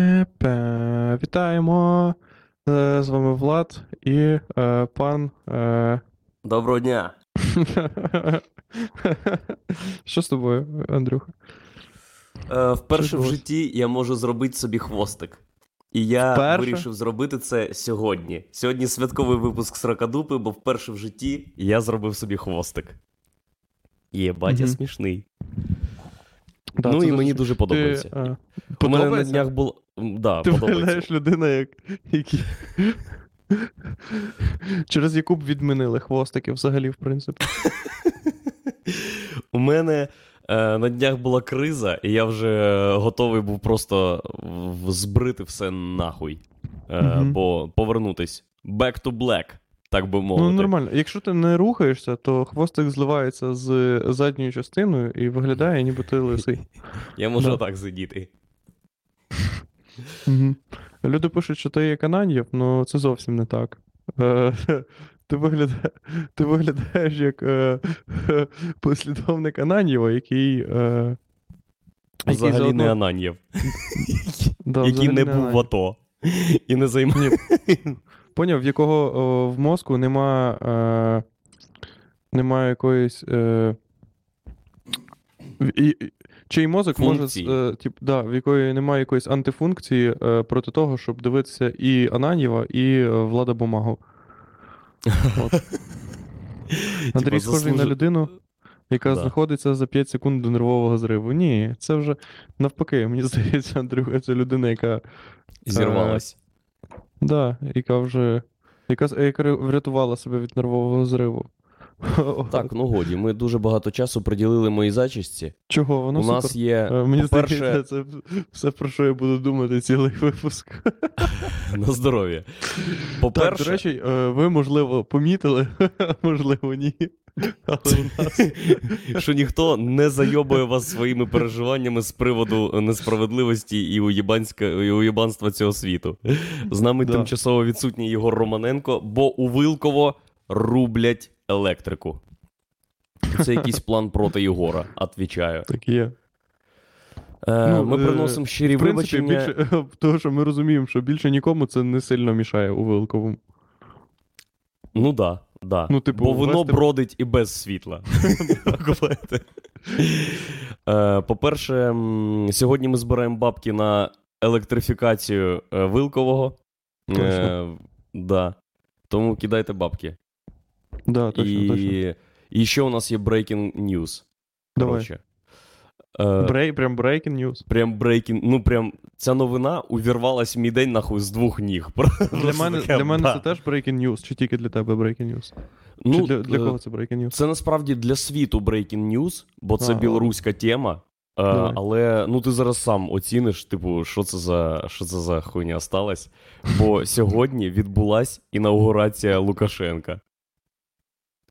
Епе, Вітаємо. Е, З вами Влад і е, пан. Е... Доброго дня. Що з тобою, Андрюха? Е, вперше в житті я можу зробити собі хвостик. І я Вперше? вирішив зробити це сьогодні. Сьогодні святковий випуск Сракадупи, бо вперше в житті я зробив собі хвостик. Єбать, я Мгм. смішний. Да, ну і мені дуже- дуже подобається. Ти, е, У мене на днях було. Да, Ти виглядаєш людина, як, які... через яку б відмінили хвостики взагалі, в принципі. У мене е, на днях була криза, і я вже готовий був просто збрити все нахуй. Е, Мгм. Бо повернутись. Back to black, так би мовити. Ну, нормально. Якщо ти не рухаєшся, то хвостик зливається з задньою частиною і виглядає, ніби ти лисий. Я можу Да. отак сидіти. Люди пишуть, що ти є Кананєв, але це зовсім не так. Е, Ти, вигляда... ти виглядаєш як е, послідовник Ананєва, який. Е... який Взагалі заодно- не Ананьєв, Да, який взагалі не був в АТО. І не займав. Поняв, в якого о, в мозку нема, е... нема якоїсь. Е... і- Чий мозок Функції. може, е, тип, да, в якої немає якоїсь антифункції е, проти того, щоб дивитися і Ананєва, і е, Влада Бумагу. От. Андрій схожий на людину, яка Да. знаходиться за 5 секунд до нервового зриву. Ні, це вже навпаки, мені здається, Андрюха, це людина, яка. Зірвалась. Да, яка вже. Яка, яка врятувала себе від нервового зриву. Так, ну годі, ми дуже багато часу приділили моїй зачісті. Чого, воно У супер. нас є, Е, Мені по-перше, здається, це все, про що я буду думати цілий випуск. на здоров'я. По-перше, до речі, е, ви, можливо, помітили, можливо, ні. Але у нас що ніхто не зайобує вас своїми переживаннями з приводу несправедливості і уєбанства цього світу. З нами Да. тимчасово відсутній Єгор Романенко, бо у Вилково рублять електрику. Це якийсь план проти Єгора, отвічаю. так є. Е, Ну, ми е, приносимо щирі В принципі, вибачення. більше, того, що ми розуміємо, що більше нікому це не сильно мішає у Вилковому. Ну да, да. Ну, типу, Бо воно ввести- бродить і без світла. Е, По-перше, сьогодні ми збираємо бабки на електрифікацію е, Вилкового. Да. Тому кидайте бабки. Да, точно, і, точно. і ще у нас є breaking news. Давай. Коротше. Е, Брей, прям breaking news. Прям breaking, ну прям ця новина увірвалась в мій день нахуй з двох ніг. Для мене, для мене це теж breaking news, чи тільки для тебе breaking news? Ну, чи для, для е, кого це breaking news? Це насправді для світу breaking news, бо це А, білоруська тема. Е, Давай. але ну ти зараз сам оціниш, типу, що це за що це за хуйня сталася. Бо сьогодні відбулась інаугурація Лукашенка.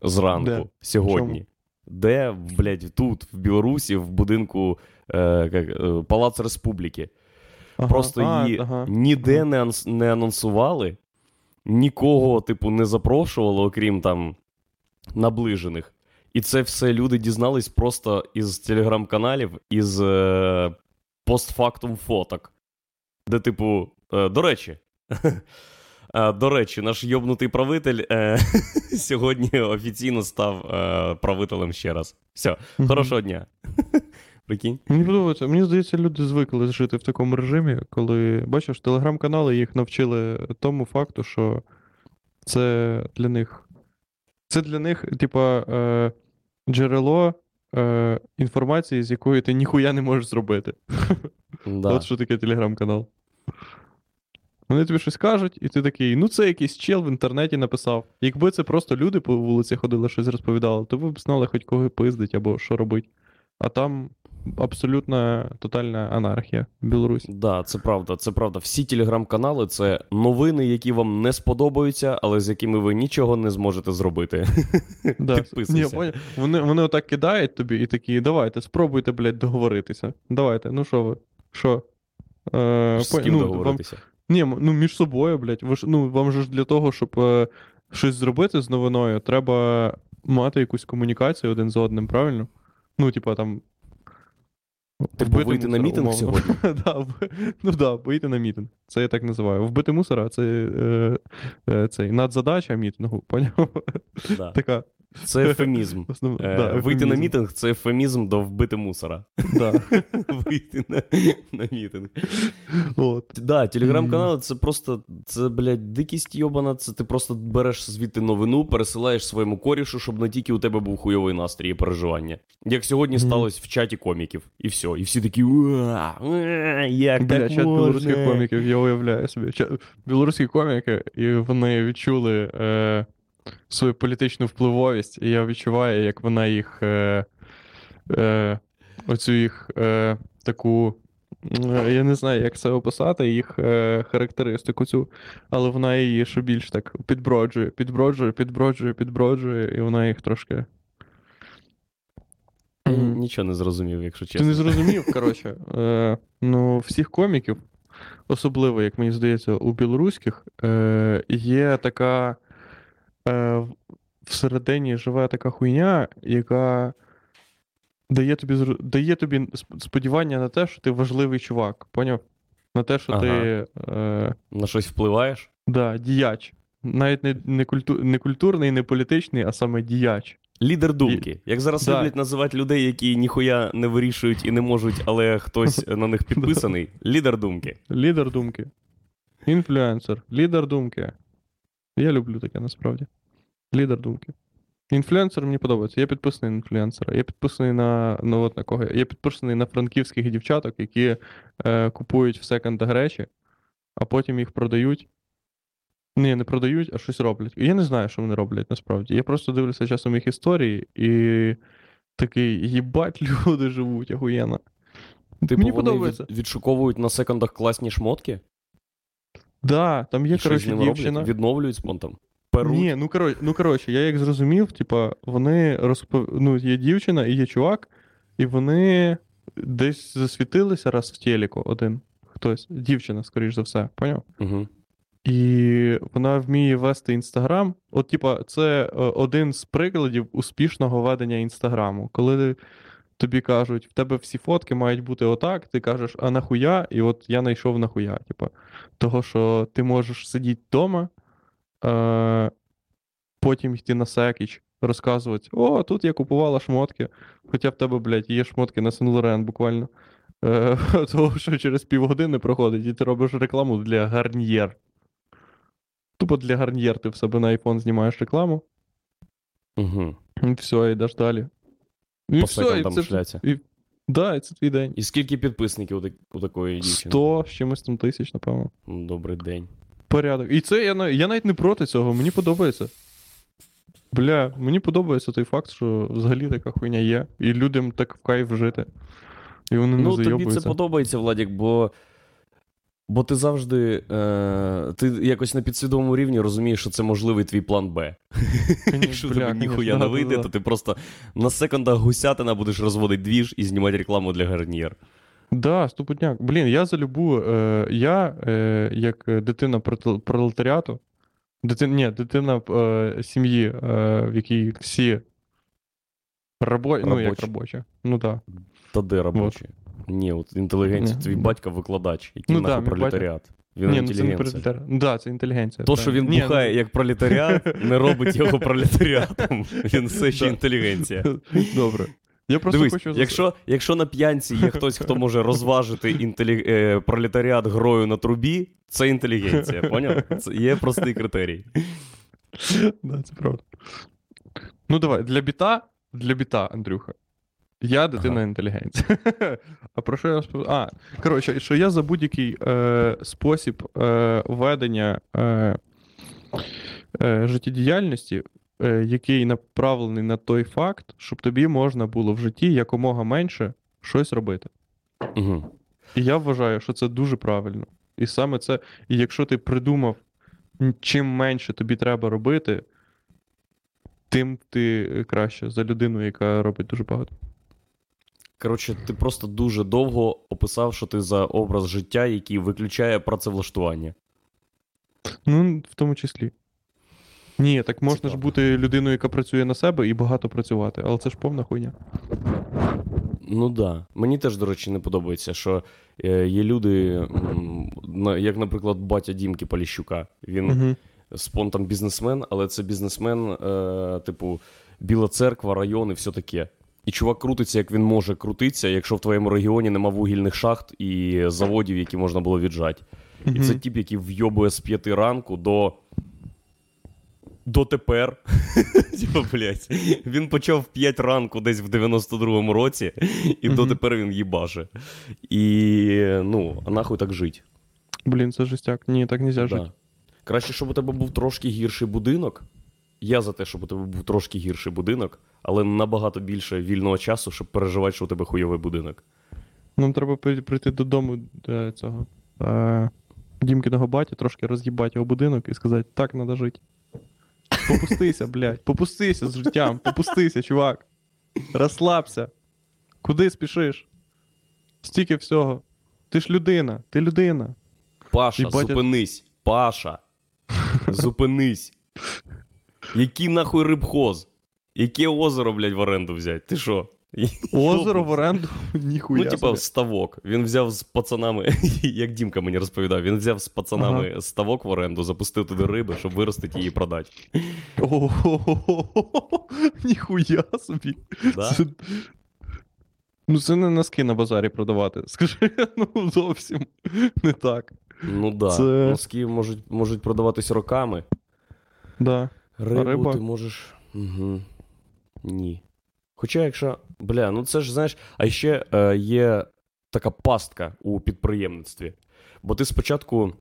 Зранку. Де? Сьогодні. Чому? Де, блядь, тут, в Білорусі, в будинку е, як, е, Палац Республіки. Ага. Просто А, її ага. ніде ага. не, анс- не анонсували, нікого, типу, не запрошували, окрім там наближених. І це все люди дізнались просто із телеграм-каналів, із е, постфактум фоток. Де, типу, е, до речі. е, До речі, наш йобнутий правитель е, сьогодні офіційно став е, правителем ще раз. Все, хорошого дня. Прикинь? Мені подобається. Мені здається, люди звикли жити в такому режимі, коли бачиш, телеграм-канали їх навчили тому факту, що це для них. Це для них, типа, е, джерело е, інформації, з якої ти ніхуя не можеш зробити. Да. От що таке телеграм-канал. Вони тобі щось кажуть, і ти такий, ну це якийсь чел в інтернеті написав. Якби це просто люди по вулиці ходили, щось розповідали, то ви б знали хоч кого пиздить або що робить. А там абсолютна тотальна анархія в Білорусі. Да, це правда, це правда. Всі телеграм-канали це новини, які вам не сподобаються, але з якими ви нічого не зможете зробити. Да. Ні, Підписуйся. вони, вони отак кидають тобі і такі, давайте, спробуйте, блядь, договоритися. Давайте, ну що ви? Що? Е, З ким ну, вам, договоритися. Ні, ну між собою, блядь. Ви ж, ну, вам же ж для того, щоб е, щось зробити з новиною, треба мати якусь комунікацію один з одним, правильно? Ну, типа там. Типу, Вбити вийти на мітинг умовно. сьогодні? да, в- ну так, да, вийти на мітинг. Це я так називаю. Вбити мусора це е, е, цей надзадача мітингу, поняв? Да. Така Це ефемізм. основна. Е, да, вийти на мітинг це ефемізм до вбити мусора. Да. Вийти на, на мітинг. От. Да, телеграм-канали це просто, це, блядь, дикість йобана. Це ти просто береш звідти новину, пересилаєш своєму корішу, щоб не тільки у тебе був хуйовий настрій і переживання. Як сьогодні сталося в чаті коміків, і все. І всі такі, «Уа, уа, як Бля, так чат білоруських коміків, я уявляю собі. Білоруські коміки, і вони відчули е, свою політичну впливовість, і я відчуваю, як вона їх. Е, е, оцю їх е, таку. е, Я не знаю, як це описати, їх е, характеристику цю, але вона її ще більш так підброджує, підброджує, підброджує, підброджує, і вона їх трошки. Нічого не зрозумів, якщо Ти не зрозумів, коротше. Е, ну, всіх коміків, особливо, як мені здається, у білоруських, е, є така. Е, всередині живе така хуйня, яка дає тобі, дає тобі сподівання на те, що ти важливий чувак. Поняв? На те, що ти. Е, На щось впливаєш? да, діяч. Навіть не, не, культу, не культурний, не політичний, а саме діяч. Лідер думки. Як зараз Да. люблять називати людей, які ніхуя не вирішують і не можуть, але хтось на них підписаний. Лідер думки. Лідер думки. Інфлюенсер. Лідер думки. Я люблю таке насправді. Лідер думки. Інфлюенсер мені подобається. Я підписаний на інфлюенсера. Я підписаний на. Ну, от на кого? я? Підписаний на франківських дівчаток, які е, купують в секондах речі, а потім їх продають. Ні, не продають, а щось роблять. І я не знаю, що вони роблять насправді. Я просто дивлюся часом їх історії і такий, їбать, люди живуть, ахуєнно. Типу, Мені вони подобається. від, відшуковують на секондах класні шмотки, Да, там є, коротше, дівчина. роблять, відновлюють спонтом. Перуть. Ні, ну коротше, ну коротше, я як зрозумів, типа, вони розпов... ну, є дівчина і є чувак, і вони десь засвітилися раз в телеку один. Хтось, дівчина, скоріш за все, поняв? Угу. І вона вміє вести інстаграм. От, типа, це е, один з прикладів успішного ведення інстаграму. Коли тобі кажуть, в тебе всі фотки мають бути отак, ти кажеш, а нахуя? І от я знайшов нахуя. Типа, того, що ти можеш сидіти вдома, е, потім йти на секіч, розказувати: о, тут я купувала шмотки. Хоча в тебе, блядь, є шмотки на Сен Лорен буквально. Е, того, що через півгодини проходить, і ти робиш рекламу для гарньєр. Тупо для гарньєр ти в себе на iPhone знімаєш рекламу, Угу. і все, йдеш далі. І По все, і секондам це, і, да, і це твій день. І скільки підписників у, так- у такої дівчини? 100 з чимось там тисяч, напевно. Ну, Добрий день. Порядок. І це я, я навіть не проти цього, мені подобається. Бля, мені подобається той факт, що взагалі така хуйня є, і людям так в кайф жити. І вони не Ну, тобі це подобається, Владік, бо. Бо ти завжди. Е, ти якось на підсвідомому рівні розумієш, що це можливий твій план Б. Якщо тобі ніхуя не вийде, то ти просто на секундах гусятина будеш розводити двіж і знімати рекламу для гарнір. Да, стопудняк. Блін, я за любу. Е, я, е, як дитина пролетаріату, дитина, ні, дитина е, сім'ї, е, в якій всі рабо... ну, як Робочі. Ну так. Та де робочі? Ні, от інтелігенція. Твій батько викладач, який Ну нахуй да, пролетаріат. Він Ні, ну це не інтелігенція. Ну да, це інтелігенція. То, що він. Ні, бухає як пролетаріат, не робить його пролетаріатом. Він все ще інтелігенція. ну, Добре. Я просто Дивись, хочу. якщо, якщо на п'янці є хтось, хто може розважити інтелі... е, пролетаріат грою на трубі, це інтелігенція, поняв? Це є простий критерій. Да, це правда. Ну давай, для біта, для біта, Андрюха. Я дитина Ага. інтелігенція. А про що я розповідаю? А, коротше, що я за будь-який е, спосіб е, ведення е, е, життєдіяльності, е, який направлений на той факт, щоб тобі можна було в житті якомога менше щось робити. Угу. І я вважаю, що це дуже правильно. І саме це, і якщо ти придумав, чим менше тобі треба робити, тим ти краще за людину, яка робить дуже багато. Коротше, ти просто дуже довго описав, що ти за образ життя, який виключає працевлаштування. Ну, в тому числі. Ні, так можна ж бути людиною, яка працює на себе і багато працювати, але це ж повна хуйня. Ну да. Мені теж, до речі, не подобається, що е, є люди, як, наприклад, батя Дімки Поліщука. Він Угу. спонтан бізнесмен, але це бізнесмен, е, типу, Біла церква, район і все таке. І чувак крутиться, як він може крутитися, якщо в твоєму регіоні нема вугільних шахт і заводів, які можна було віджати. І це тип, який вйобує з п'яти ранку до. До тепер. Типа, блядь, він почав в 5 ранку десь в 92-му році, і дотепер він їбаше. І ну, а нахуй так жить. Блін, це жестяк. Ні, так нельзя жити. Да. Краще, щоб у тебе був трошки гірший будинок. Я за те, щоб у тебе був трошки гірший будинок, але набагато більше вільного часу, щоб переживати, що у тебе хуйовий будинок. Нам треба прийти додому е, цього. Е, Дімкиного баті, трошки роз'їбати його будинок і сказати, так треба жити. Попустися, блядь, попустися з життям, попустися, чувак. Розслабся. Куди спішиш? Стільки всього. Ти ж людина, ти людина. Паша, І батя- зупинись. Паша. Зупинись. Який нахуй рибхоз? Яке озеро, блядь, в оренду взяти? Ти що? Озеро в оренду, ніхуя. Ну, типа, ставок. Він взяв з пацанами, як Дімка мені розповідав, він взяв з пацанами ставок в оренду, запустив туди риби, щоб виростити її і продати. Ніхуя собі. Да? Це... Ну, це не носки на базарі продавати. Скажи, ну зовсім не так. Ну да. Це- Носки можуть, можуть продаватись роками. Да. Рибу риба? ти можеш. Угу. Ні. Хоча, якщо. Бля, ну це ж знаєш, а ще е, є така пастка у підприємництві. Бо ти спочатку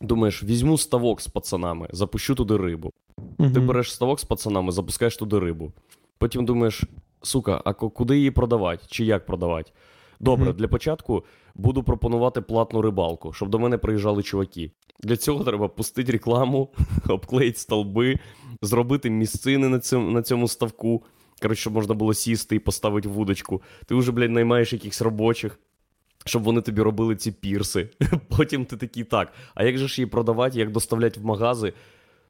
думаєш, візьму ставок з пацанами, запущу туди рибу. Ти береш ставок з пацанами, запускаєш туди рибу. Потім думаєш, сука, а куди її продавати? Чи як продавати? Добре, для початку буду пропонувати платну рибалку, щоб до мене приїжджали чуваки. Для цього треба пустити рекламу, обклеїти столби, зробити місцини на цьому, на цьому ставку. Коротше, щоб можна було сісти і поставити вудочку. Ти вже, блядь, наймаєш якихось робочих, щоб вони тобі робили ці пірси. Потім ти такий так. А як же ж її продавати, як доставляти в магази?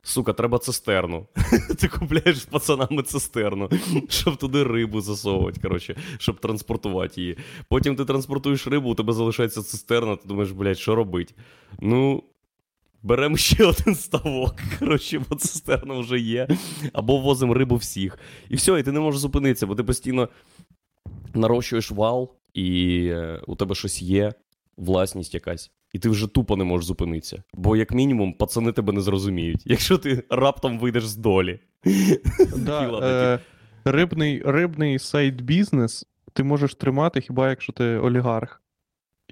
Сука, треба цистерну. Ти купляєш з пацанами цистерну, щоб туди рибу засовувати, коротше, щоб транспортувати її. Потім ти транспортуєш рибу, у тебе залишається цистерна, ти думаєш, блядь, що робити? Ну, беремо ще один ставок, коротше, бо цистерна вже є. Або возимо рибу всіх. І все, і ти не можеш зупинитися, бо ти постійно нарощуєш вал, і е, у тебе щось є, власність якась. І ти вже тупо не можеш зупинитися. Бо, як мінімум, пацани тебе не зрозуміють, якщо ти раптом вийдеш з долі. Да, е, рибний, рибний сайт-бізнес ти можеш тримати хіба якщо ти олігарх.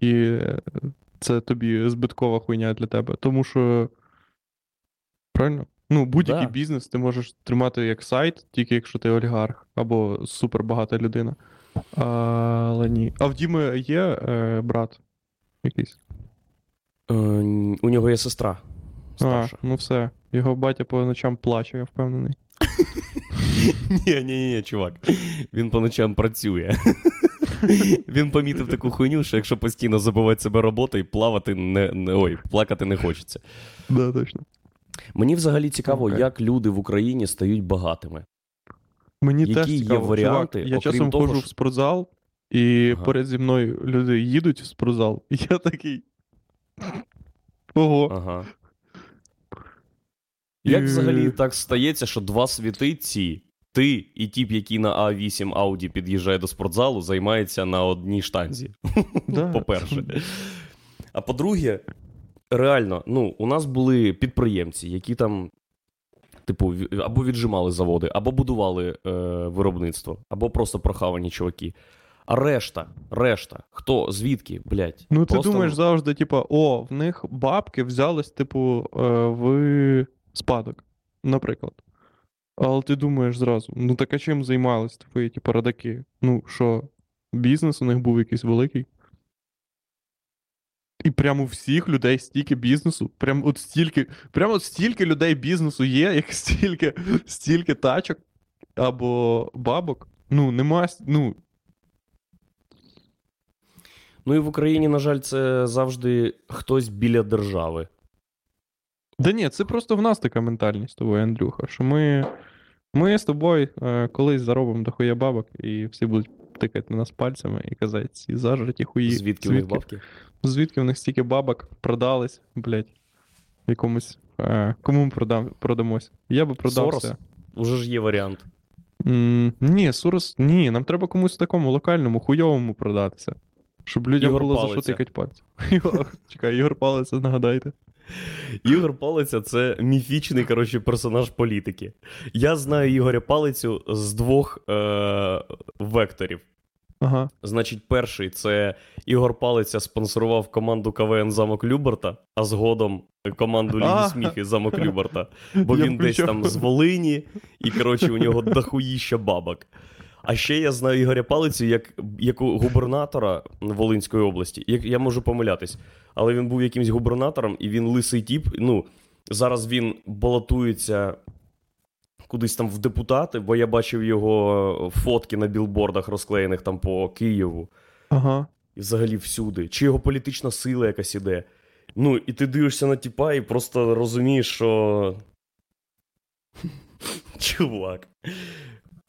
І це тобі збиткова хуйня для тебе. Тому що. Правильно? Ну, будь-який Да. бізнес ти можеш тримати як сайт, тільки якщо ти олігарх або супербагата людина. Але ні. А в Діми є е, брат якийсь? Е, у нього є сестра. Старша. А, ну все. Його батя по ночам плаче, я впевнений. Ні, ні, ні, чувак. Він по ночам працює. Він помітив таку хуйню, що якщо постійно забивати себе роботою, плавати не, не ой, плакати не хочеться. Да, точно. Мені взагалі цікаво, Окей. як люди в Україні стають багатими. Мені Які теж є варіанти, Чувак, я часом того, ходжу що- в спортзал, і Ага. поряд зі мною люди їдуть в спортзал, і я такий. Ого. Ага. Як взагалі так стається, що два світи ці, ти і тіп, який на А8 Audi під'їжджає до спортзалу, займається на одній штанзі. Да. По-перше. А по-друге, реально, ну, у нас були підприємці, які там, типу, або віджимали заводи, або будували е, виробництво, або просто прохавані чуваки. А решта, решта, хто, звідки, блядь? Ну, ти Просто- думаєш завжди, типа, о, в них бабки взялись, типу, е, в спадок, наприклад. Але ти думаєш зразу, ну так а чим займались твої, типу, родаки? Ну, що, бізнес у них був якийсь великий? І прямо у всіх людей стільки бізнесу, прямо от стільки, прямо от стільки людей бізнесу є, як стільки, стільки тачок або бабок. Ну, нема, ну, Ну і в Україні, на жаль, це завжди хтось біля держави. Да ні, це просто в нас така ментальність з тобою, Андрюха, що ми, ми з тобою е, колись заробимо дохуя бабок, і всі будуть тикати на нас пальцями і казати, ці зажраті хуї. Звідки у них бабки? Звідки в них стільки бабок продались, блядь, якомусь. Е, кому ми продам, продамось? Я би продався. Сорос? Уже ж є варіант. М, ні, Сурос, ні, нам треба комусь такому локальному, хуйовому продатися. Щоб людям Ігор було за що Палиця. тикати пальці. Чекай, Ігор Палиця, нагадайте. Ігор Палиця це міфічний коротше, персонаж політики. Я знаю Ігоря Палицю з двох е- векторів. Ага. Значить, перший це Ігор Палиця спонсорував команду КВН Замок Люберта, а згодом команду Ліги. Сміхи Замок Люберта. Бо він десь там з Волині, і коротше, у нього дохуїща бабок. А ще я знаю Ігоря Палицю як, як губернатора Волинської області. Як, я можу помилятись, але він був якимсь губернатором, і він лисий тіп. Ну, зараз він балотується кудись там в депутати, бо я бачив його фотки на білбордах, розклеєних там по Києву Ага. і взагалі всюди. Чи його політична сила якась іде. Ну, і ти дивишся на тіпа і просто розумієш, що. Чувак.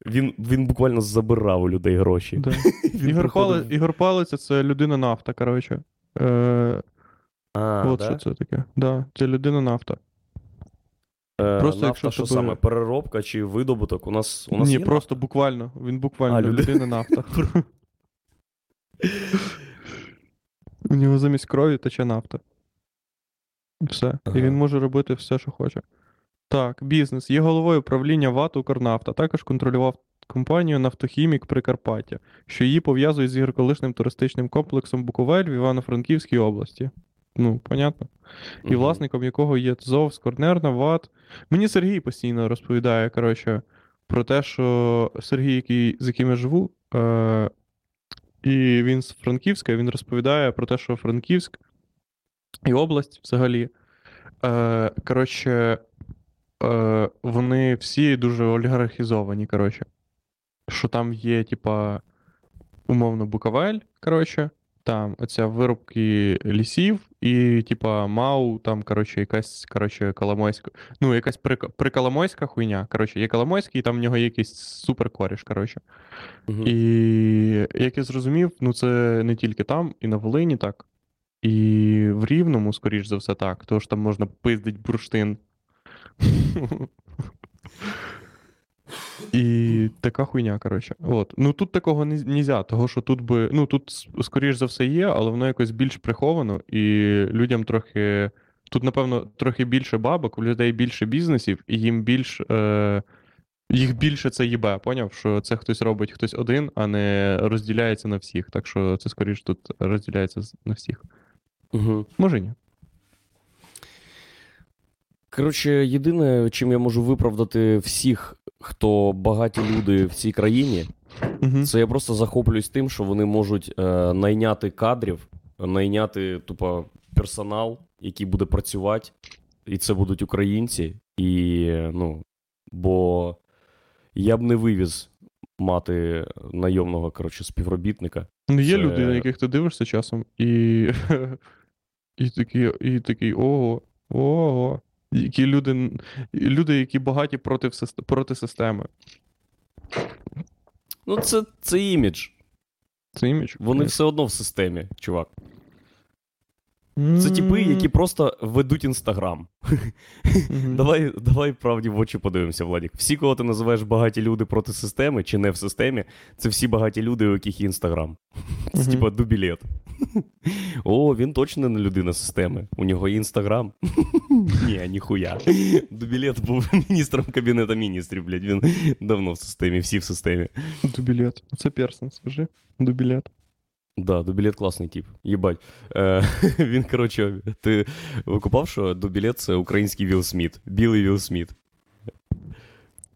Він, він буквально забирав у людей гроші. Да. Він Ігор, Пали... Ігор Палиця це людина нафта, коротше. Е... А, От да? що це таке. Да, це людина нафта. Е, Просто нафта, якщо що тебе- саме? Переробка чи видобуток? У нас, у нас Ні, є просто буквально. Він буквально А, люди- людина нафта. У нього замість крові тече нафта. Все. Ага. І він може робити все, що хоче. Так, бізнес. Є головою правління ВАТ «Укрнафта». Також контролював компанію Нафтохімік Прикарпаття, що її пов'язує з гірколишним туристичним комплексом Буковель в Івано-Франківській області. Ну, понятно. І власником якого є ТЗОВ, Скорнерна, ВАТ. Мені Сергій постійно розповідає, коротше, про те, що Сергій, який, з яким я живу, е, і він з Франківська, він розповідає про те, що Франківськ і область взагалі. Е, коротше, е, вони всі дуже олігархізовані, коротше. Що там є, типа, умовно, Буковель, коротше, там оця вирубки лісів, і, типа, МАУ, там, коротше, якась, коротше, Коломойська. Ну, якась прик- приколомойська хуйня. Коротше, є Коломойський, і там в нього є якийсь суперкоріш, коротше. Мгм. І як я зрозумів, ну це не тільки там, і на Волині так. І в Рівному, скоріш за все, так. Що там можна пиздить бурштин. І така хуйня, коротше. От. Ну тут такого не нельзя, того що тут би. Ну тут, скоріш за все, є, але воно якось більш приховано, і людям трохи. Тут, напевно, трохи більше бабок, у людей більше бізнесів, і їм більш. Е... Їх більше це їбе, поняв, що це хтось робить хтось один, а не розділяється на всіх. Так що це скоріш тут розділяється на всіх. Мгм. Може ні. Коротше, єдине, чим я можу виправдати всіх, хто багаті люди в цій країні, Угу. це я просто захоплююсь тим, що вони можуть е, найняти кадрів, найняти тупо персонал, який буде працювати, і це будуть українці. І ну, бо я б не вивіз мати найомного коротше, співробітника. Ну, є Це- люди, на яких ти дивишся часом, і. І такі, і такий, ого, ого. Які люди, люди, які багаті проти, проти системи. Ну, це, це імідж. Це імідж. Вони все одно в системі, чувак. Це типи, які просто ведуть інстаграм. Давай, давай правді в очі подивимося, Владік. Всі, кого ти називаєш багаті люди проти системи чи не в системі, це всі багаті люди, у яких є інстаграм. Це типа дубілет. О, він точно не людина системи. У нього є інстаграм. Ні, ніхуя. Дубілет був міністром кабінету міністрів, блядь. Він давно в системі, всі в системі. Дубілет. Це персон, скажи. Дубілет. Да, Дубілет класний тип. Їбать. Е, він, коротше, ти викупав, що Дубілет це український Вілл Сміт. Білий Вілл Сміт.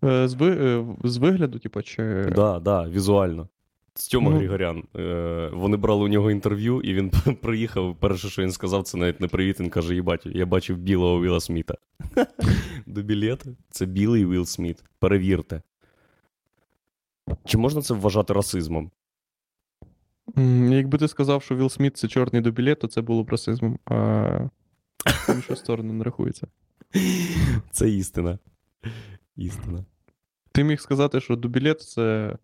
Е, З, ви- е, з вигляду, типу, чи. Да, да, візуально. Стьома Ну. Григорян. Е, вони брали у нього інтерв'ю, і він приїхав. Перше, що він сказав, це навіть не привіт. Він каже: їбать, я бачив білого Вілла Сміта. Дубілет це білий Вілл Сміт. Перевірте. Чи можна це вважати расизмом? Якби ти сказав, що Вілл Сміт це чорний дубілет, то це було б расизмом. А в іншу сторону не рахується. Це істина. Істина. Ти міг сказати, що дубілет це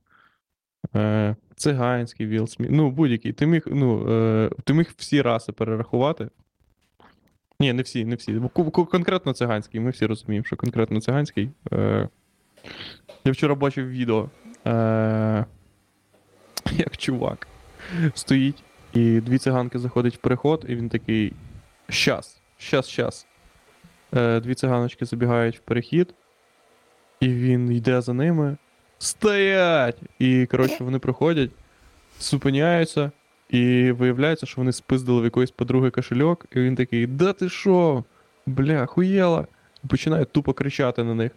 е, циганський Вілл Сміт. Ну, будь-який. Ти міг, ну, е, ти міг всі раси перерахувати. Ні, не всі, не всі. Конкретно циганський. Ми всі розуміємо, що конкретно циганський. Е, я вчора бачив відео, е, як чувак стоїть, і дві циганки заходять в переход, і він такий. Щас, щас, щас. Е, дві циганочки забігають в перехід, і він йде за ними. Стоять! І, коротше, вони приходять, зупиняються, і виявляється, що вони спиздили в якоїсь подруги кошельок, і він такий: Да ти що? Бля, хуєла. І починає тупо кричати на них.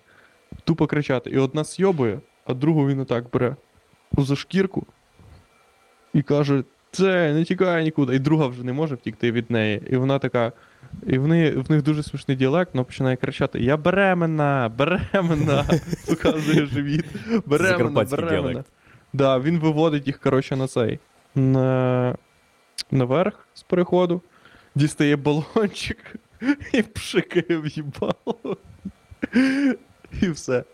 Тупо кричати. І одна сйобує, а другу він отак бере за шкірку і каже: Це, не тікай нікуди. І друга вже не може втікти від неї. І вона така. І вони, в них дуже смішний діалект, вона починає кричати: Я беременна, беременна, показує живіт. Беременна, беременна. Да, він виводить їх, коротше, на цей. На... Наверх з переходу, дістає балончик і пшикає в їбало. І все.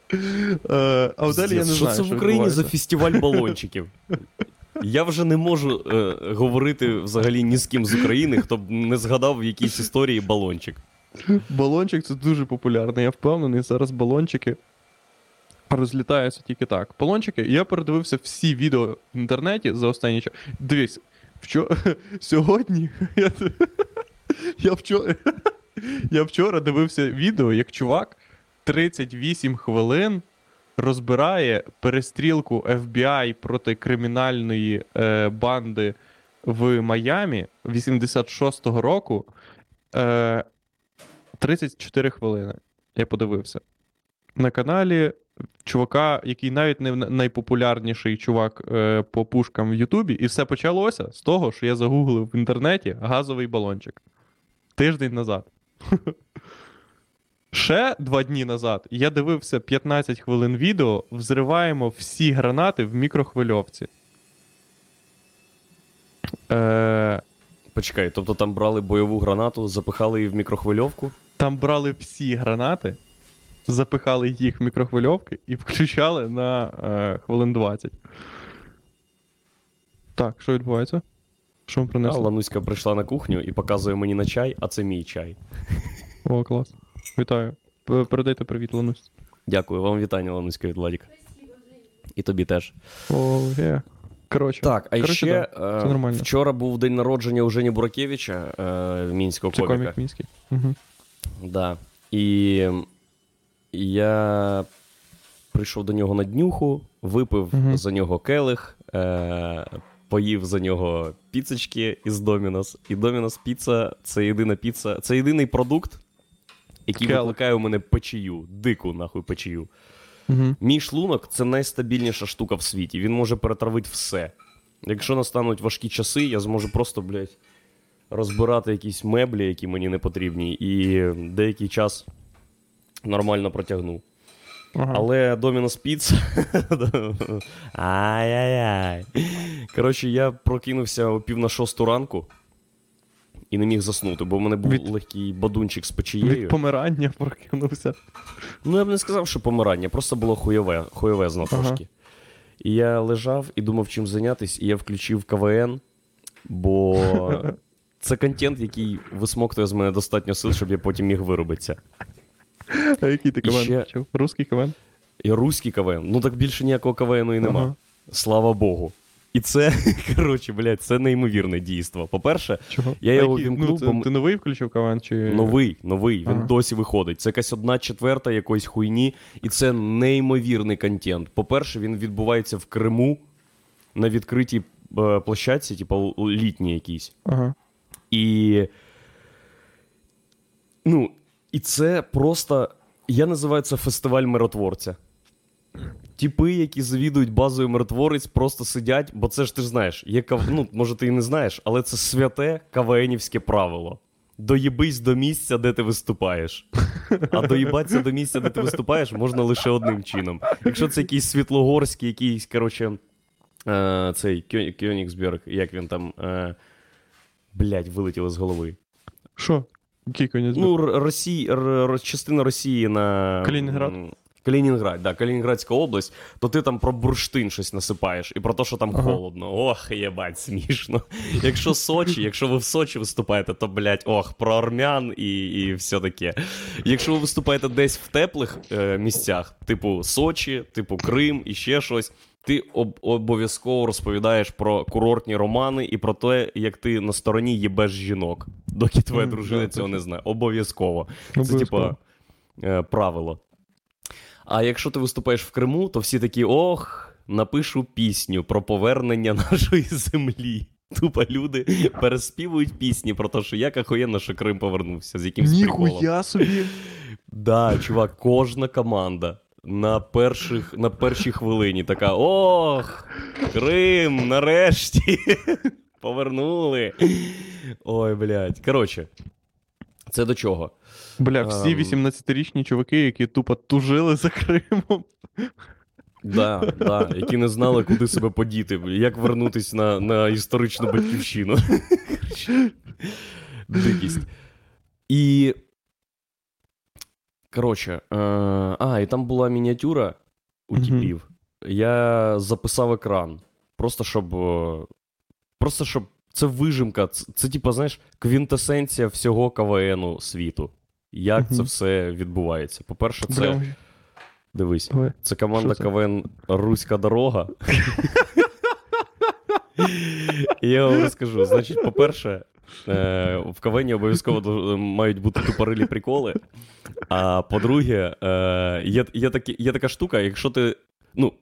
Е, а далі я не що це в Україні за фестиваль балончиків? Я вже не можу е, говорити взагалі ні з ким з України, хто б не згадав в якійсь історії балончик. Балончик це дуже популярно. Я впевнений, зараз балончики розлітаються тільки так. Балончики, я передивився всі відео в інтернеті за останній час. Дивись, вчора, сьогодні я, я, вчора, я вчора дивився відео, як чувак 38 хвилин розбирає перестрілку FBI проти кримінальної е, банди в Майамі 86-го року. Е, 34 хвилини. Я подивився. На каналі чувака, який навіть не найпопулярніший чувак е, по пушкам в Ютубі, і все почалося з того, що я загуглив в інтернеті газовий балончик. Тиждень назад. Ще два дні назад я дивився 15 хвилин відео, взриваємо всі гранати в мікрохвильовці. Е, Почекай, тобто там брали бойову гранату, запихали її в мікрохвильовку. Там брали всі гранати, запихали їх в мікрохвильовки і включали на е, хвилин 20. Так, що відбувається? Що ми А? Лануська прийшла на кухню і показує мені на чай, а це мій чай. О, клас. Вітаю. Передайте привіт, Ланусь. Дякую, вам вітання, Лануська від Владіка. І тобі теж. О, є. Коротше. Так, а Коротше, ще да, е, це нормально. вчора був день народження у Жені Буракевича, е, мінського Це коміка. комік мінський. Угу. Да. І я прийшов до нього на днюху, випив Мгм. за нього келих, е, поїв за нього піцечки із Домінос. І Домінос піца це єдина піца, це єдиний продукт, який Келих. викликає у мене печію, дику нахуй печію. Угу. Мій шлунок це найстабільніша штука в світі. Він може перетравити все. Якщо настануть важкі часи, я зможу просто, блядь, розбирати якісь меблі, які мені не потрібні, і деякий час нормально протягну. Ага. Але Domino's Pizza... Ай-яй-яй. Коротше, я прокинувся о пів на шосту ранку і не міг заснути, бо в мене був Від- легкий бадунчик з Від печією. помирання прокинувся. Ну, я б не сказав, що помирання, просто було хуйове, хуйовезно Ага. трошки. І я лежав і думав, чим зайнятися, і я включив КВН, бо це контент, який висмоктує з мене достатньо сил, щоб я потім міг виробитися. А який ти КВН ще-? Русський КВН? І руський КВН. Ну так більше ніякого КВНу і нема. Ага. Слава Богу. І це, коротше, блядь, це неймовірне дійство. По-перше, Чого? Я його вімкнув, Ну, бо ти новий включив КВН чи. новий, новий, він Ага. досі виходить. Це якась одна четверта якоїсь хуйні, і це неймовірний контент. По-перше, він відбувається в Криму на відкритій е, площадці, типу літній якійсь. Ага. І. Ну, і це просто. Я називаю це фестиваль миротворця. Тіпи, які завідують базою миротворець, просто сидять, бо це ж ти ж знаєш, є кав... ну, може, ти і не знаєш, але це святе кавенівське правило. Доїбись до місця, де ти виступаєш. А доїбатися до місця, де ти виступаєш, можна лише одним чином. Якщо це якийсь світлогорський, якийсь, коротше, е, цей Кьонігсберг, як він там. Е, блядь, вилетіло з голови. Що? Який? Ну, Р- Росії, Р- Р- частина Росії на. Калінінград? Калінінград, да, Калінінградська область, то ти там про бурштин щось насипаєш і про те, що там Ага. холодно. Ох, єбать, смішно. Якщо Сочі, якщо ви в Сочі виступаєте, то, блядь, ох, про армян і, і все таке. Якщо ви виступаєте десь в теплих е, місцях, типу Сочі, типу Крим і ще щось, ти об- обов'язково розповідаєш про курортні романи і про те, як ти на стороні їбеш жінок, доки твоя дружина цього не знає. Обов'язково. Це типа е, правило. А якщо ти виступаєш в Криму, то всі такі: ох, напишу пісню про повернення нашої землі. Тупо люди переспівують пісні про те, що як ахуєнно, що Крим повернувся з якимсь приколом. Ніхуя собі. Да, чувак, кожна команда на, перших, на першій хвилині така: ох, Крим, нарешті. Повернули. Ой, блядь. Коротше, це до чого? Бля, всі Ем. 18-річні чуваки, які тупо тужили за Кримом. Да, да, які не знали, куди себе подіти, як вернутись на, на історичну батьківщину. Дикість. І. Коротше, е, а, і там була мініатюра у тіпів. Я записав екран. Просто щоб. е, Просто щоб. Це вижимка, це, це типу, знаєш, квінтесенція всього КВНу світу. Як це все відбувається? По-перше, це. Бля, Дивись. ой. Це команда це? КВН Руська дорога. І я вам розкажу. Значить, по-перше, е, в КВН обов'язково мають бути тупорилі приколи. А по-друге, е, є, є, такі, є така штука, якщо ти. Ну,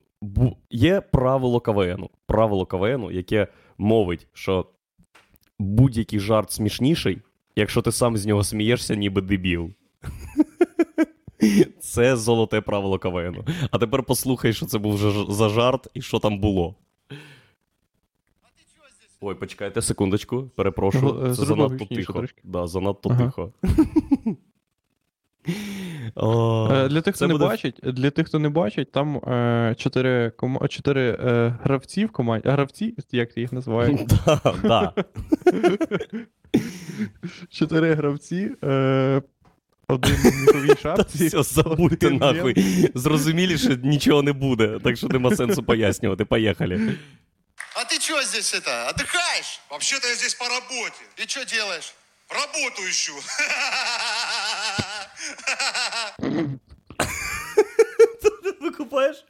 є правило КВНу. Правило КВНу, яке мовить, що будь-який жарт смішніший, якщо ти сам з нього смієшся, ніби дебіл. Це золоте правило КВНу. А тепер послухай, що це був за- жарт і що там було. Ой, почекайте секундочку, перепрошую. Це занадто тихо. Да, занадто Ага. тихо. О, Е, Для тих, це хто не буде- бачить, для тих, хто не бачить, там е, чотири, кома... чотири е, гравці в команді. А гравці, як ти їх називаєш? Да, да. Чотири гравці. Е, один в міховій шапці. Все, забудьте один нахуй. є. Зрозумілі, що нічого не буде, так що нема сенсу пояснювати. Поїхали. А ты что здесь это, отдыхаешь? Вообще-то я здесь по работе. И что делаешь? Работу ищу. Викупаєш?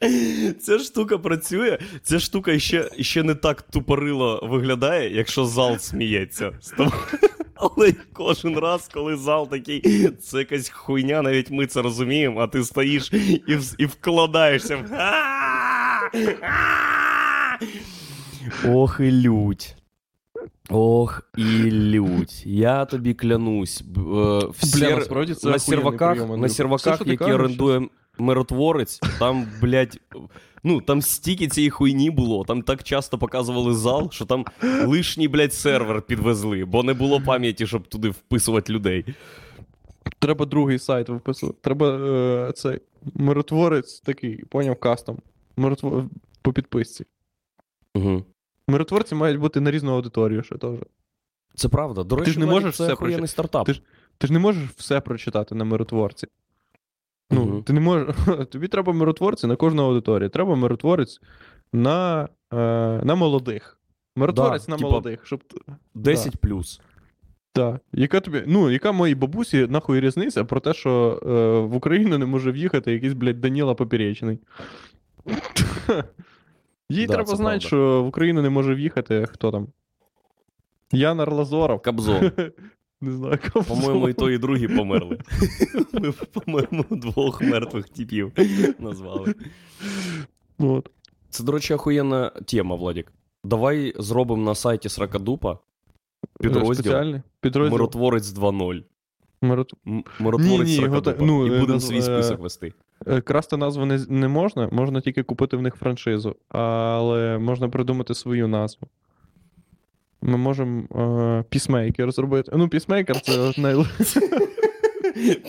Ця штука працює. Ця штука ще, ще не так тупорило виглядає, якщо зал сміється. Але кожен раз, коли зал такий, це якась хуйня, навіть ми це розуміємо, а ти стоїш і, і вкладаєшся. в! Ох і лють. Ох і лють. Я тобі клянусь. е, В Бля, сер- насправді це на серваках, прийом, на. Все, серваках ти які кажеш, орендує миротворець, там, блядь, ну там стільки цієї хуйні було, там так часто показували зал, що там лишній, блядь, сервер підвезли, бо не було пам'яті, щоб туди вписувати людей. Треба другий сайт виписувати. Треба е, цей миротворець такий, поняв, кастом. Миротвор... По підписці. Угу. Миротворці мають бути на різну аудиторію ще теж. Це правда. До речі, ж не можеш це все прочитати. стартап. Ти ж- Ти ж не можеш все прочитати на миротворці. Ну, Мгм. ти не можеш. Тобі треба миротворці на кожну аудиторію. Треба миротворець на, е, на молодих. Миротворець Да, на типа- молодих. Щоб... 10 плюс. Так. Яка тобі, ну, яка моїй бабусі нахуй різниця про те, що е, в Україну не може в'їхати якийсь, блядь, Даніла Поперечний. Їй Да, треба знати, правда. що в Україну не може в'їхати хто там. Ян Арлазоров. Кабзон. Не знаю, кого. По-моєму, і той, і другий померли. Ми, по-моєму, двох мертвих типів назвали. От. Це, до речі, охуєнна тема, Владік. Давай зробимо на сайті Сракадупа підрозділ підрозділ. Миротворець 2.0. Мирот... Миротворець Ні, ні, його Сракадупа. та- ну, І е, будемо свій е, список вести. Е, Красти назву не, не можна, можна тільки купити в них франшизу, але можна придумати свою назву. Ми можемо е, пісмейкер зробити. Ну, пісмейкер це най...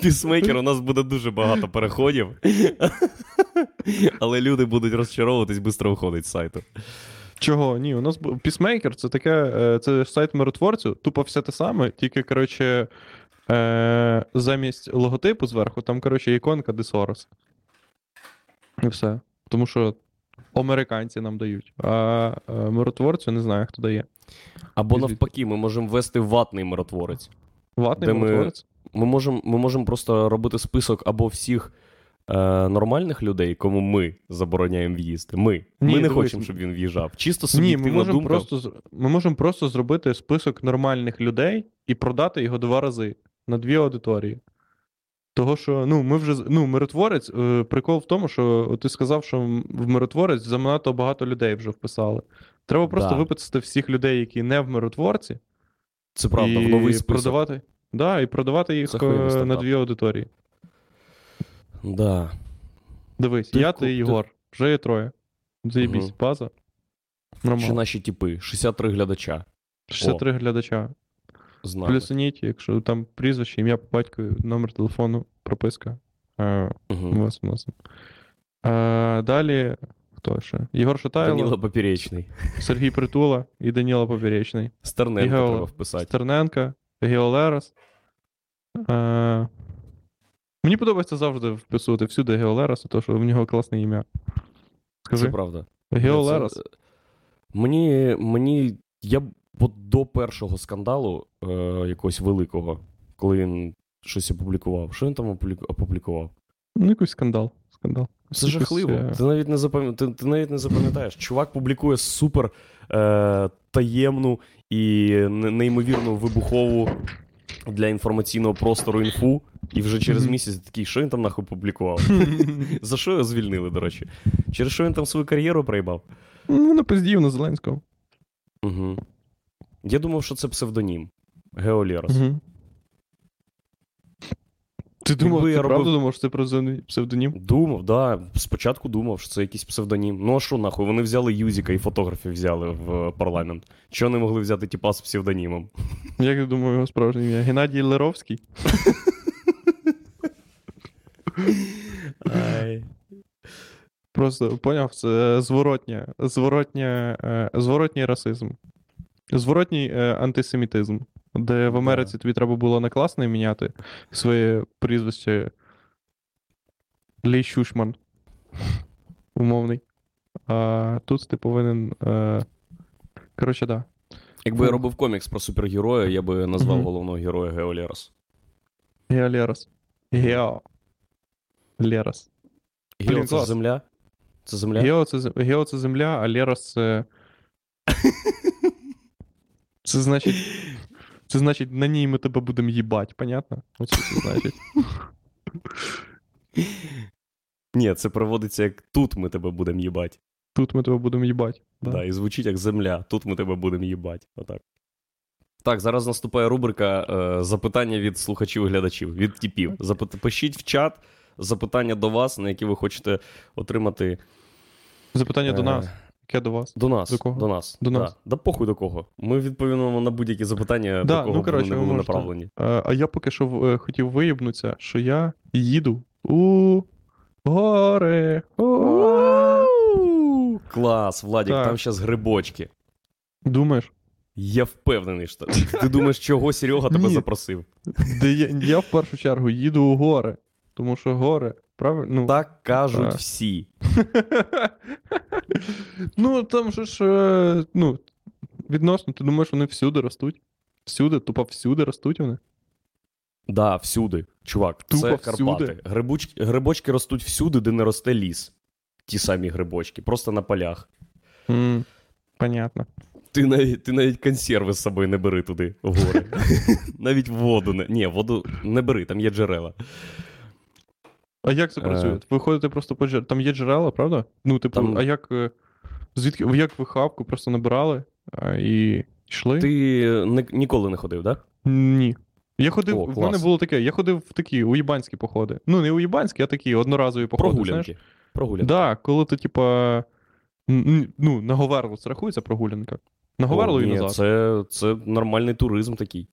Пісмейкер у нас буде дуже багато переходів. Але люди будуть розчаровуватись, швидко виходить з сайту. Чого? Ні, у нас пісмейкер це таке, е, це сайт миротворцю, тупо все те саме, тільки, коротше, е, замість логотипу зверху, там, коротше, іконка де Сорос. І все. Тому що американці нам дають, а е, миротворцю не знаю, хто дає. Або навпаки, ми можемо ввести ватний миротворець. Ватний Де ми- миротворець? Ми можемо ми можем просто робити список або всіх е, нормальних людей, кому ми забороняємо в'їзд. Ми. Ні, ми не хочемо, щоб він в'їжджав. Чисто Ні, ми можемо думка. просто ми можемо просто зробити список нормальних людей і продати його два рази на дві аудиторії. Того, що ну, ми вже ну, миротворець, е, прикол в тому, що ти сказав, що в миротворець занадто багато людей вже вписали. Треба просто Да. виписати всіх людей, які не в миротворці, Це правда, і в новий список. продавати. Да, і продавати їх Це е, на дві аудиторії. Да. Дивись, Ти я, ти ти- Єгор. Вже є троє. Заєбісь, Мгм. база. Ще Нормально. наші типи, 63 глядача. 63 глядача. Знали. Плюсаніть, якщо там прізвище, ім'я по батькові, номер телефону, прописка. Е, Угу. вас вносимо. Е, далі, хто ще? Єгор Шатайло, Даніло Поперечний. Сергій Притула і Даніла Поперечний. Стерненко Гео- треба вписати. Стерненка, Геолерос. Е, мені подобається завжди вписувати всюди Геолероса, тому що в нього класне ім'я. Це Скажи. правда. Геолерос. Це- Мені, мені. Я до першого скандалу е, якогось великого, коли він щось опублікував. Що він там опублікував? Ну, якийсь скандал. скандал. Це Якийсь, жахливо. е, Ти навіть не запам... ти, ти навіть не запам'ятаєш. Чувак публікує супер е, таємну і не- неймовірну вибухову для інформаційного простору інфу, і вже через місяць такий, що він там нахуй публікував? За що його звільнили, до речі? Через що він там свою кар'єру проїбав? Ну, напиздів на Зеленського. Угу. Я думав, що це псевдонім. Геолерос. Угу. Ти думав, ти я правда робив- думав, що це псевдонім-? Думав, да. Спочатку думав, що це якийсь псевдонім. Ну а що нахуй? Вони взяли Юзіка і фотографів взяли в парламент. Чого не могли взяти типа з псевдонімом? Як ти думав його справжнє ім'я? Геннадій Леровський? Ай. Просто поняв, це зворотня, зворотня, е, зворотній расизм. Зворотній е, антисемітизм. Де в Америці тобі треба було на класне міняти своє прізвище Лі Щушман. Умовний. А тут ти повинен. Е... Коротше, да. Якби я робив комікс про супергероя, я би назвав Мгм. головного героя Геолерос. Гео Лерос. Гео. Лерос. Гео Блін, це клас. земля? Це земля? Гео це, Гео це земля, а Лерос це. Це значить. Це значить, на ній ми тебе будемо їбать, понятно? Оце це значить. Ні, це переводиться як тут ми тебе будемо їбать. Тут ми тебе будемо їбать. Да. Да. і звучить як земля. Тут ми тебе будемо їбать. Отак. Так, зараз наступає рубрика е, запитання від слухачів і глядачів, від типів. Запит... Пишіть в чат запитання до вас, на які ви хочете отримати. Запитання до е, нас. Яке до вас? До нас. До кого? До нас. До нас. Да похуй до кого. Ми відповімо на будь-які запитання, Да, до кого ну, коротше, вони можете. направлені. Е, А я поки що в- е, хотів виїбнутися, що я їду у гори. Клас, Владік, Так. там зараз грибочки. Думаєш? Я впевнений, що ти думаєш, чого Серега тебе Ні. запросив? Де я, я в першу чергу їду у гори. Тому що гори, правильно? Ну, Так кажуть Так. всі. ну, там же ж, е, ну, відносно, ти думаєш, вони всюди ростуть? Всюди, тупо всюди ростуть вони. Да, всюди. Чувак, Тупо це всюди. Карпати. Грибочки, грибочки ростуть всюди, де не росте ліс. Ті самі грибочки, просто на полях. м понятно. Ти навіть, ти навіть консерви з собою не бери туди, в гори. навіть воду не. Ні, воду не бери, там є джерела. А як це Е. працює? Ви ходите просто по джерелам. Там є джерела, правда? Ну, типу, Там- а як. е, Звідки як ви хавку просто набирали а, і йшли? Ти не, ніколи не ходив, так? Да? Ні. Я ходив, О, в мене було таке, я ходив в такі уїбанські походи. Ну, не уїбанські, а такі одноразові походи. Знаєш? Прогулянки. Прогулянки. Да, коли ти, типа. Ну, на Говерло це рахується прогулянка. На О, Говерло і ні, назад. Це, це нормальний туризм такий.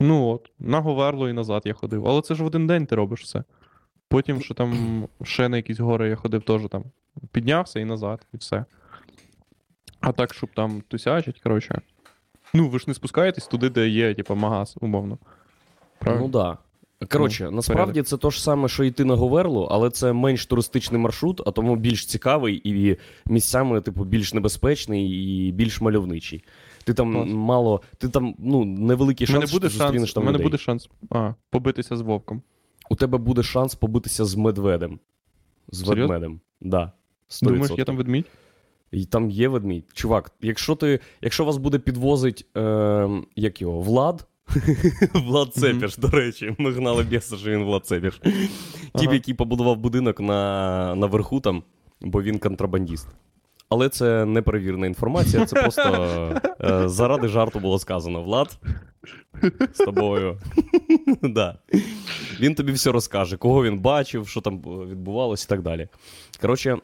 Ну от, на Говерло і назад я ходив. Але це ж в один день ти робиш все. Потім, що там ще на якісь гори я ходив, теж там піднявся і назад, і все. А так, щоб там тусячить, коротше. Ну, ви ж не спускаєтесь туди, де є, типа, магаз, умовно. Правильно? Ну так. Да. Коротше, насправді це то ж саме, що йти на Говерлу, але це менш туристичний маршрут, а тому більш цікавий і місцями, типу, більш небезпечний і більш мальовничий. Ти там Клас. мало, ти там ну, невеликий У мене шанс, що ти шанс, у там мене людей. буде шанс а, побитися з вовком. У тебе буде шанс побитися з медведем. З Серйозно? ведмедем. Да. 100%. Думаєш, є там ведмідь? І там є ведмідь. Чувак, якщо ти, якщо вас буде підвозить, е, як його, Влад. Влад Цепіш, до речі, ми гнали біса, що він Влад Цепіш. Тіп, який побудував будинок на, наверху там, бо він контрабандіст. Але це неперевірена інформація, це просто е, заради жарту було сказано. Влад з тобою. да. Він тобі все розкаже, кого він бачив, що там відбувалося і так далі. Коротше,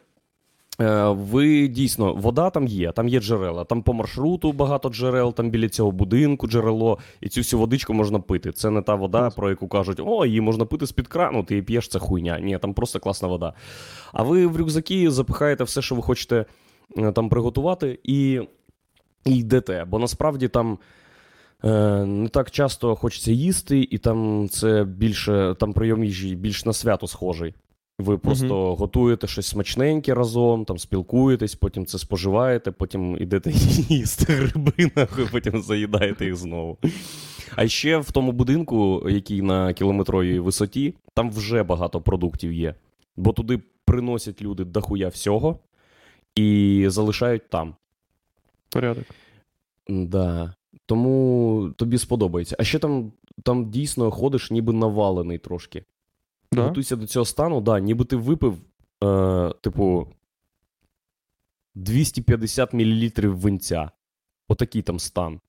Е, Ви дійсно, вода там є, там є джерела. Там по маршруту багато джерел, там біля цього будинку джерело, і цю всю водичку можна пити. Це не та вода, про яку кажуть, о, її можна пити з-під крану, ти її п'єш, це хуйня. Ні, там просто класна вода. А ви в рюкзаки запихаєте все, що ви хочете там приготувати, і, і йдете. Бо насправді там. Е, не так часто хочеться їсти, і там це більше там прийом їжі більш на свято схожий. Ви просто готуєте щось смачненьке разом, там спілкуєтесь, потім це споживаєте, потім ідете їсти гриби, нахуй, потім заїдаєте їх знову. А ще в тому будинку, який на кілометровій висоті, там вже багато продуктів є. Бо туди приносять люди дохуя всього і залишають там. Порядок. Да. Тому тобі сподобається. А ще там, там дійсно ходиш, ніби навалений трошки. Да? Готуйся до цього стану, да, ніби ти випив, е, типу, 250 мл винця. Отакий там стан.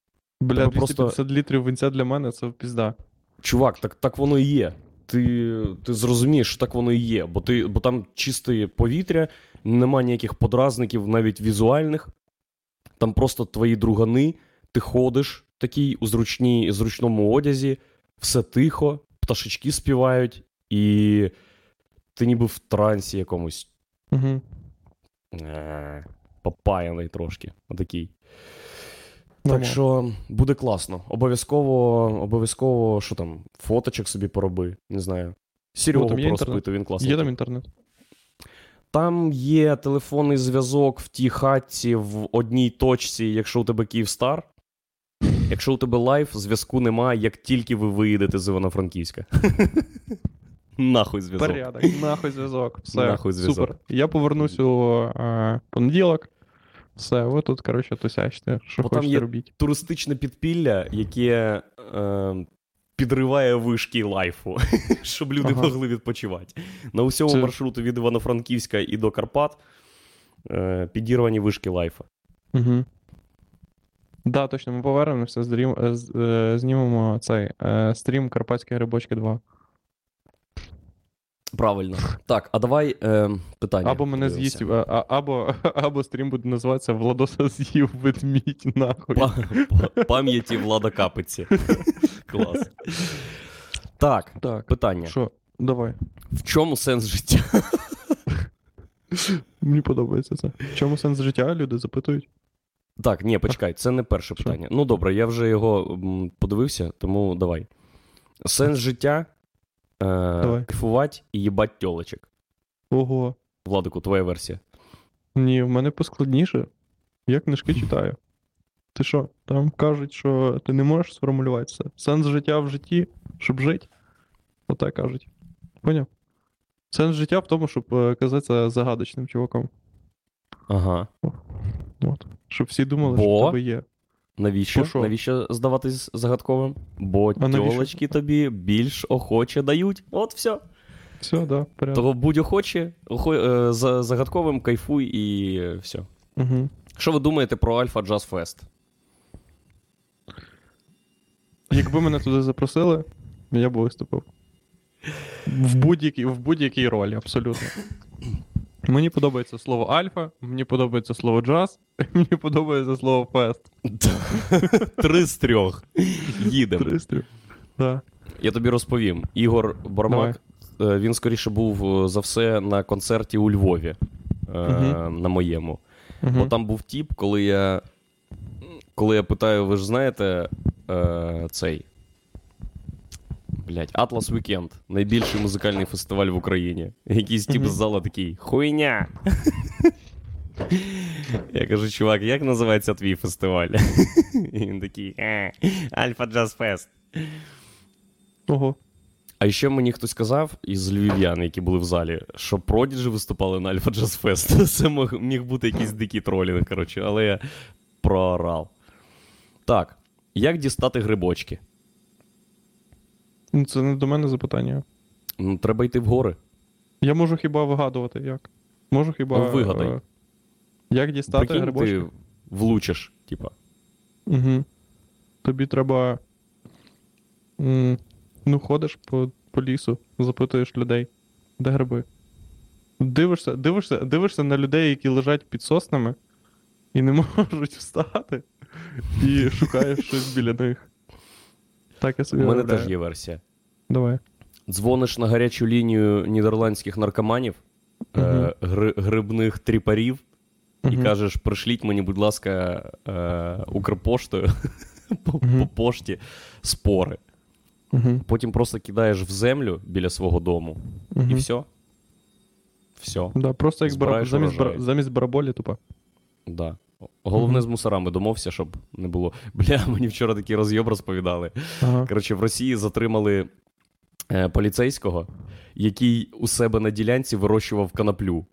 Бля, Тебе 250 літрів винця для мене це пізда. Чувак, так, так воно і є. Ти, ти зрозумієш, що так воно і є, бо, ти, бо там чисте повітря, нема ніяких подразників, навіть візуальних. Там просто твої другани, ти ходиш такий у зручній, зручному одязі, все тихо, пташечки співають, і ти ніби в трансі якомусь. Угу. Попаяний трошки. Отакий. Так що буде класно. Обов'язково, обов'язково, що там, фоточок собі пороби, не знаю. Серегу Ну, порозпиту, він класний. Є там інтернет? Там є телефонний зв'язок в тій хатці в одній точці, якщо у тебе Київстар. Якщо у тебе лайф, зв'язку немає, як тільки ви виїдете з Івано-Франківська. Нахуй зв'язок. Порядок. Нахуй зв'язок. Все. Нахуй зв'язок. Супер. Я повернусь у е, понеділок. Все, ви тут, коротше, тусячте, що Бо там хочете є- робіть. Туристичне підпілля, яке е, підриває вишки лайфу, щоб люди Ага. могли відпочивати. На усьому Це- маршруту від Івано-Франківська і до Карпат е, підірвані вишки лайфа. Угу. Да, точно, ми повернемося, е, знімемо цей е, стрім Карпатські грибочки 2. Правильно. Так, а давай е, питання. Або мене з'їсть, е, а- або, або стрім буде називатися Владоса з'їв ведмідь, нахуй. Па- па- Пам'яті влада капиці. Клас. Так, Так, питання. що, давай. В чому сенс життя? Мені подобається це. В чому сенс життя? Люди запитують. Так, ні, почекай, це не перше Що? питання. Ну добре, я вже його подивився, тому давай. Сенс життя Давай. кайфувати і їбать тьолочок. Ого. Владику, твоя версія. Ні, в мене поскладніше. Я книжки читаю. Ти що? Там кажуть, що ти не можеш сформулювати це. Сенс життя в житті, щоб жити. Отак кажуть. Поняв? Сенс життя в тому, щоб е, казатися загадочним чуваком. Ага. От. Щоб всі думали, Бо? що в тебе є. Навіщо? Бо що? Навіщо здаватись загадковим? Бо тьолочки тобі більш охоче дають. От все. Все, да, порядок. Того будь охоче, охо, е, за загадковим, кайфуй і все. Угу. Що ви думаєте про Альфа Джаз Фест? Якби мене туди запросили, я б виступив. В будь-якій, в будь-якій ролі, абсолютно. Мені подобається слово альфа, мені подобається слово джаз, мені подобається слово фест. Три з трьох. Їдемо. Пристрій. Да. Я тобі розповім. Ігор Бармак, е, він скоріше був е, за все на концерті у Львові. е, На моєму. Бо там був тіп, коли я. Коли я питаю, ви ж знаєте, цей. Блять, Atlas Weekend. Найбільший музикальний фестиваль в Україні. Якийсь тип з зала такий хуйня. Я кажу, чувак, як називається твій фестиваль? І він такий «Е, Альфа Джаз Фест. Ого. А ще мені хтось сказав із львів'ян, які були в залі, що Продіджі виступали на Альфа Джаз Фест. Це міг бути якийсь дикий тролінг, коротше, але я проорав. Так, як дістати грибочки? Ну, Це не до мене запитання. Ну, треба йти в гори. Я можу хіба вигадувати, як? Можу хіба. Ну, вигадай. е, Як дістати Прикинь, грибочки? ти влучиш, типа. Угу. Тобі треба. м, Ну, ходиш по, по лісу, запитуєш людей, де гриби. Дивишся, дивишся, дивишся на людей, які лежать під соснами і не можуть встати, і шукаєш щось біля них. Так я У мене теж є версія. Давай. Дзвониш на гарячу лінію нідерландських наркоманів, е, гри, грибних тріпарів, і кажеш: пришліть мені, будь ласка, е, Укрпоштою по, Мгм. по пошті спори. Угу. Потім просто кидаєш в землю біля свого дому, і все. Все. Да, просто як Збираєш замість, замість бараболі, тупо. Да. Головне з мусорами домовся, щоб не було. Бля, мені вчора такий розйоб розповідали. Ага. Коротше, в Росії затримали е, поліцейського, який у себе на ділянці вирощував канаплю.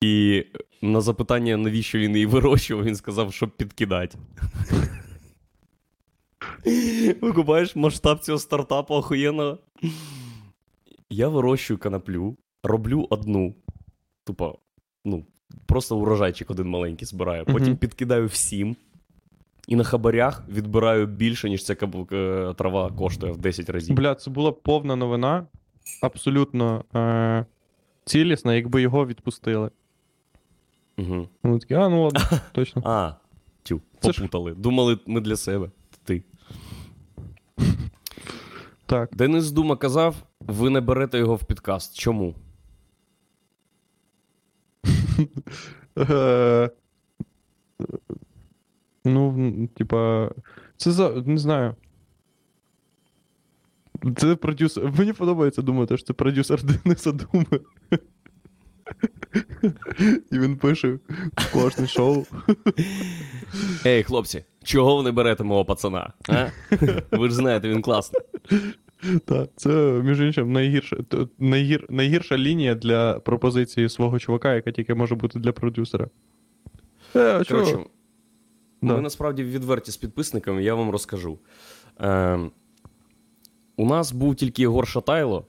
І на запитання, навіщо він її вирощував, він сказав, щоб підкидати. Викупаєш масштаб цього стартапу охуєнного. Я вирощую канаплю, роблю одну. Тупо, ну, просто урожайчик один маленький збираю. Потім підкидаю всім. І на хабарях відбираю більше, ніж ця каб- е, трава коштує в 10 разів. Бля, це була повна новина, абсолютно е... цілісна, якби його відпустили. Угу. Ну такі, а, ну ладно, точно. А, тю, Це ж- Думали, ми для себе. Ти. Так. Денис Дума казав, ви не берете його в підкаст. Чому? Е... Ну, типа, це за. не знаю. Це продюсер. Мені подобається думати, що це продюсер Дениса Думи. І він пише кожне шоу. Ей, хлопці, чого ви не берете мого пацана? А? Ви ж знаєте, він класний. Так, це, між іншим, найгірша, найгір, найгірша лінія для пропозиції свого чувака, яка тільки може бути для продюсера. Е? Коротше, Да. ми насправді відверті з підписниками, я вам розкажу. Е, у нас був тільки Єгор Шатайло,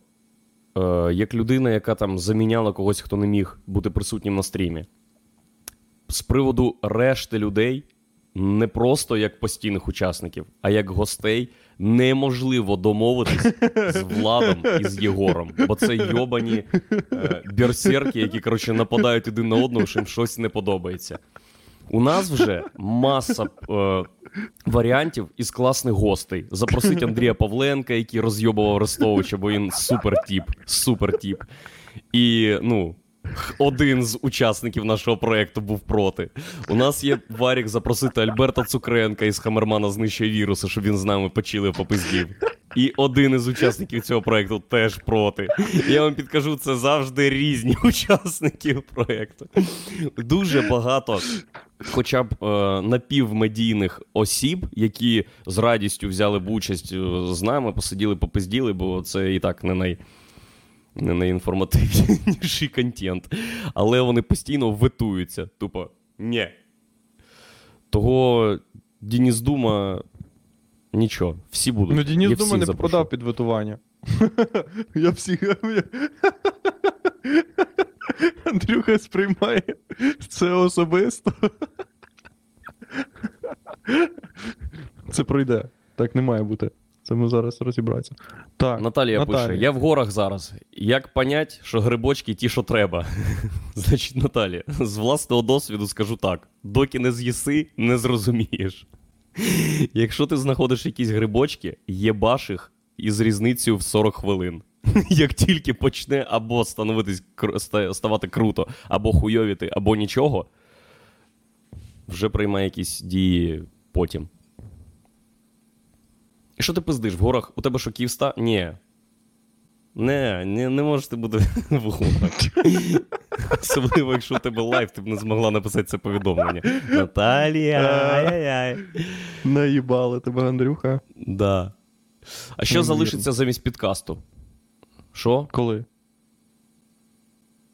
е, як людина, яка там заміняла когось, хто не міг бути присутнім на стрімі. З приводу решти людей, не просто як постійних учасників, а як гостей, неможливо домовитись з Владом і з Єгором. Бо це йобані е, берсерки, які, коротше, нападають один на одного, що їм щось не подобається. У нас вже маса е, варіантів із класних гостей. Запросить Андрія Павленка, який розйобував Арестовича, бо він супер тіп, супер тіп. І, ну, один з учасників нашого проєкту був проти. У нас є варік запросити Альберта Цукренка із Хамермана знищує віруси, щоб він з нами почили попиздів. І один із учасників цього проєкту теж проти. Я вам підкажу, це завжди різні учасники проєкту. Дуже багато, хоча б е, напівмедійних осіб, які з радістю взяли б участь е, з нами, посиділи, попизділи, бо це і так не най не найінформативніший контент. Але вони постійно ветуються. Тупо ні. Того Дініс Дума нічого, всі будуть. Ну, Я Денис Дума не попадав під ветування. Я всіх. Андрюха сприймає це особисто. Це пройде. Так не має бути. Це ми зараз розібратися. Так. Наталія, Наталія. пише: я в горах зараз. Як понять, що грибочки ті, що треба? Значить, Наталія, з власного досвіду скажу так: доки не з'їси, не зрозумієш. Якщо ти знаходиш якісь грибочки, єбаш їх із різницею в 40 хвилин. Як тільки почне або становитись ставати круто, або хуйовіти, або нічого, вже приймає якісь дії потім. І що ти пиздиш? В горах у тебе що Київста? Ні. Не, не, не можеш ти бути в горах. Особливо, якщо у тебе лайф, ти б не змогла написати це повідомлення. Наталія. ай-яй-яй. Наїбали тебе, Андрюха. Да. А що залишиться замість подкасту? Що? Коли?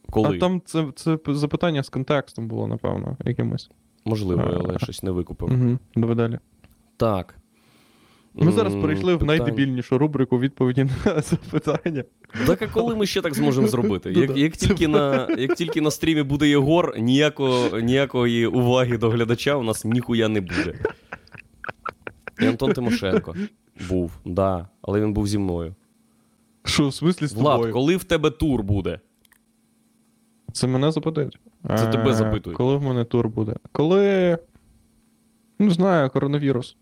Коли? А там це, це запитання з контекстом було, напевно, якимось. Можливо, А. але щось не викупив. Угу. Давай далі. Так. Ми зараз перейшли в найдебільнішу рубрику відповіді на запитання. Так а коли ми ще так зможемо зробити? Ну Як, як, тільки на, як тільки на стрімі буде Єгор, ніякого, ніякої уваги до глядача у нас ніхуя не буде. І Антон Тимошенко був, да, але він був зі мною. Що, в смислі з Влад, тобою? коли в тебе тур буде? Це мене запитують. Це тебе Е, запитують. Коли в мене тур буде? Коли. Не знаю, коронавірус.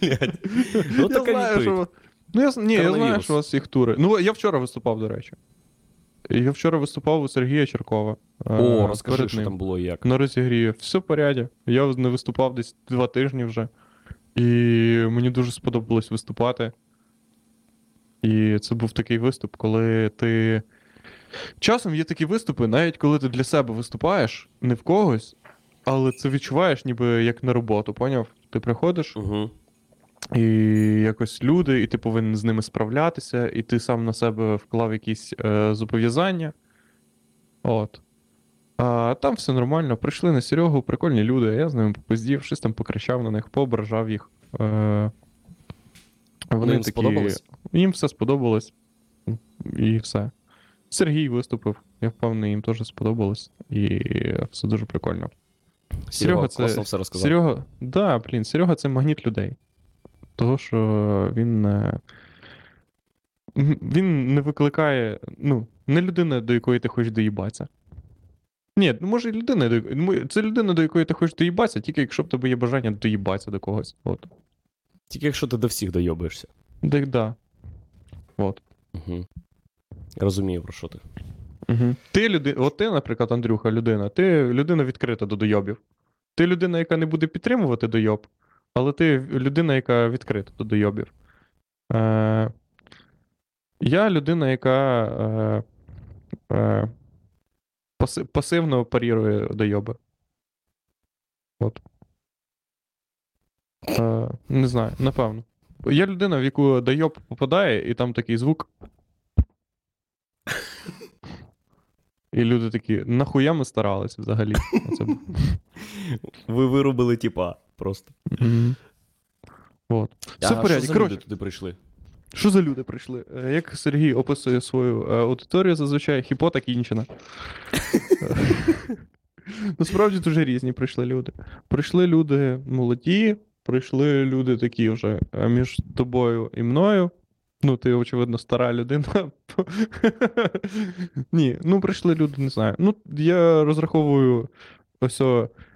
Блядь. Ну, я така відповідь. Ну, я... Ні, я знаю, що у вас всіх тури. Ну, я вчора виступав, до речі. Я вчора виступав у Сергія Черкова. е, О, розкажи, перед що там було і як. На розігріві. Все в поряді. Я не виступав десь два тижні вже. І мені дуже сподобалось виступати. І це був такий виступ, коли ти. Часом є такі виступи, навіть коли ти для себе виступаєш, не в когось, але це відчуваєш ніби як на роботу, поняв? Ти приходиш, Угу. і якось люди, і ти повинен з ними справлятися, і ти сам на себе вклав якісь е, зобов'язання. От. А там все нормально. Прийшли на Серегу, прикольні люди, я з ними попиздів, щось там покричав на них, поображав їх. Е, Вони їм сподобалось? Їм все сподобалось. І все. Сергій виступив, я впевнений, їм теж сподобалось. І все дуже прикольно. Серега, це- все розказав. Серега, да, блін, Серега це магніт людей. Того, що він. е, Він не викликає. Ну, не людина, до якої ти хочеш доїбатися. Ні, ну може і людина, до це людина, до якої ти хочеш доїбатися, тільки якщо в тебе є бажання доїбатися до когось. От. Тільки якщо ти до всіх дойобуєшся. Так, да. От. Угу. Розумію, про що ти. Угу. Ти людина, от ти, наприклад, Андрюха, людина, ти людина відкрита до дойобів. Ти людина, яка не буде підтримувати дойоб, але ти людина, яка відкрита до дойобів. Е, я людина, яка е, е, паси, пасивно парірує дойоби. От. Е, не знаю, напевно. Я людина, в яку дойоб попадає, і там такий звук. І люди такі, нахуя ми старалися взагалі? Ви вирубили тіпа просто. Все в порядку. що за люди туди прийшли? що за люди прийшли? Е, Як Сергій описує свою е, аудиторію, зазвичай хіпота кінчена. Насправді дуже різні прийшли люди. Прийшли люди молоді, прийшли люди такі вже е, між тобою і мною. Ну, ти, очевидно, стара людина. Ні, ну прийшли люди, не знаю. Ну, я розраховую ось.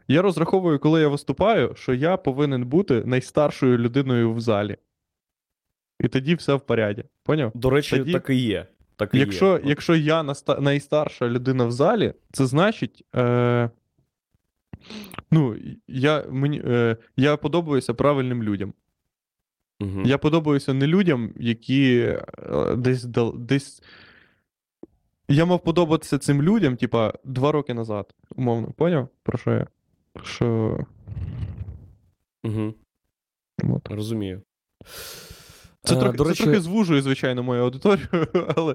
Я розраховую, коли я виступаю, що я повинен бути найстаршою людиною в залі. І тоді все в поряді. Поняв? До речі, Тоді- так і є. Так і Якщо, є. якщо я наста- найстарша людина в залі, це значить. Е, ну, я, мені, е, я подобаюся правильним людям. Мгм. Я подобаюся не людям, які е, десь, десь. Я мав подобатися цим людям, типа, два роки назад, умовно, поняв? Про що я? Що. Угу. От. Розумію. Це, Е, трохи, до це трохи звужує, звичайно, мою аудиторію, але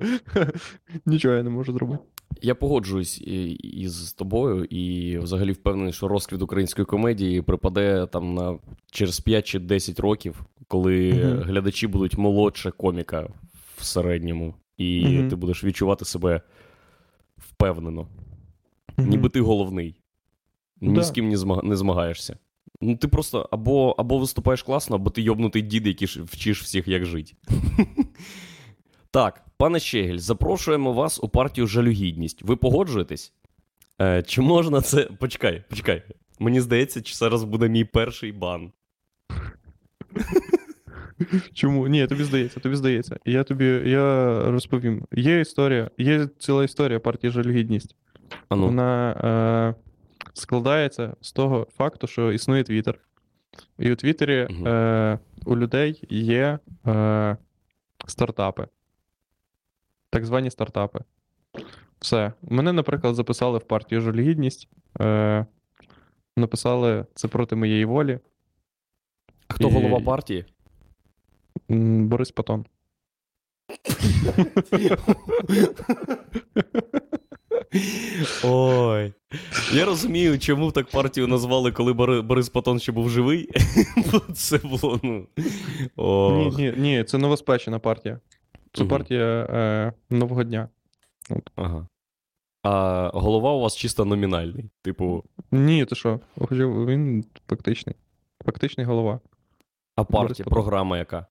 нічого я не можу зробити. Я погоджуюсь із тобою, і взагалі впевнений, що розквіт української комедії припаде там на через 5 чи 10 років, коли Мгм. глядачі будуть молодше коміка в середньому, і Мгм. ти будеш відчувати себе впевнено. Мгм. Ніби ти головний. Ні Да. з ким не змагаєшся. Ну, ти просто або, або виступаєш класно, або ти йобнутий дід, який вчиш всіх, як жити. так, пане Щегель, запрошуємо вас у партію жалюгідність. Ви погоджуєтесь? Е, чи можна це. Почекай, почекай. Мені здається, чи зараз буде мій перший бан. Чому? Ні, тобі здається, тобі здається. Я тобі я розповім. Є історія, є ціла історія партії жалюгідність. Ану. Вона е, складається з того факту, що існує Твіттер. І у Твіттері Мгм. е, у людей є е, стартапи. Так звані стартапи. Все. Мене, наприклад, записали в партію Жульгідність. Е, написали це проти моєї волі. А хто І- голова партії? Борис Патон. Ой. Я розумію, чому так партію назвали, коли Борис Патон ще був живий. Це було, ну. Ні, ні, ні, це новоспечена партія. Це Мгм. партія е, нового дня. Ага. А голова у вас чисто номінальний. Типу, Ні, ти що? Він фактичний. Фактичний голова. а партія, програма яка?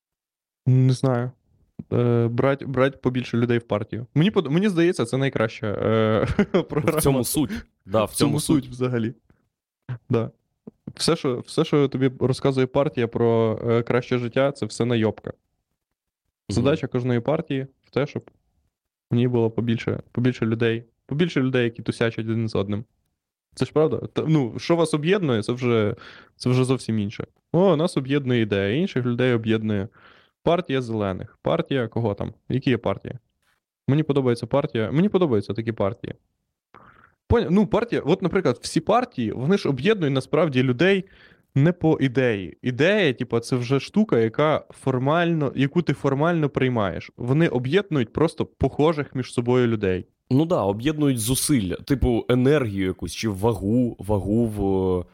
Не знаю. Е, брать, брать побільше людей в партію. Мені, мені здається, це найкраща е, програма. В цьому суть. Да, в В цьому суть взагалі. Да. Все, що, все, що тобі розказує партія про е, краще життя, це все найобка. Задача кожної партії в те, щоб в ній було побільше, побільше людей. Побільше людей, які тусячать один з одним. Це ж правда? Та, ну, що вас об'єднує, це вже, це вже зовсім інше. О, нас об'єднує ідея, інших людей об'єднує партія зелених. Партія кого там? Які є партії? Мені подобається партія. Мені подобаються такі партії. Поня... Ну, партія, от, наприклад, всі партії, вони ж об'єднують насправді людей не по ідеї. Ідея, типу, це вже штука, яка формально, яку ти формально приймаєш. Вони об'єднують просто похожих між собою людей. Ну да, об'єднують зусилля, типу енергію якусь чи вагу, вагу в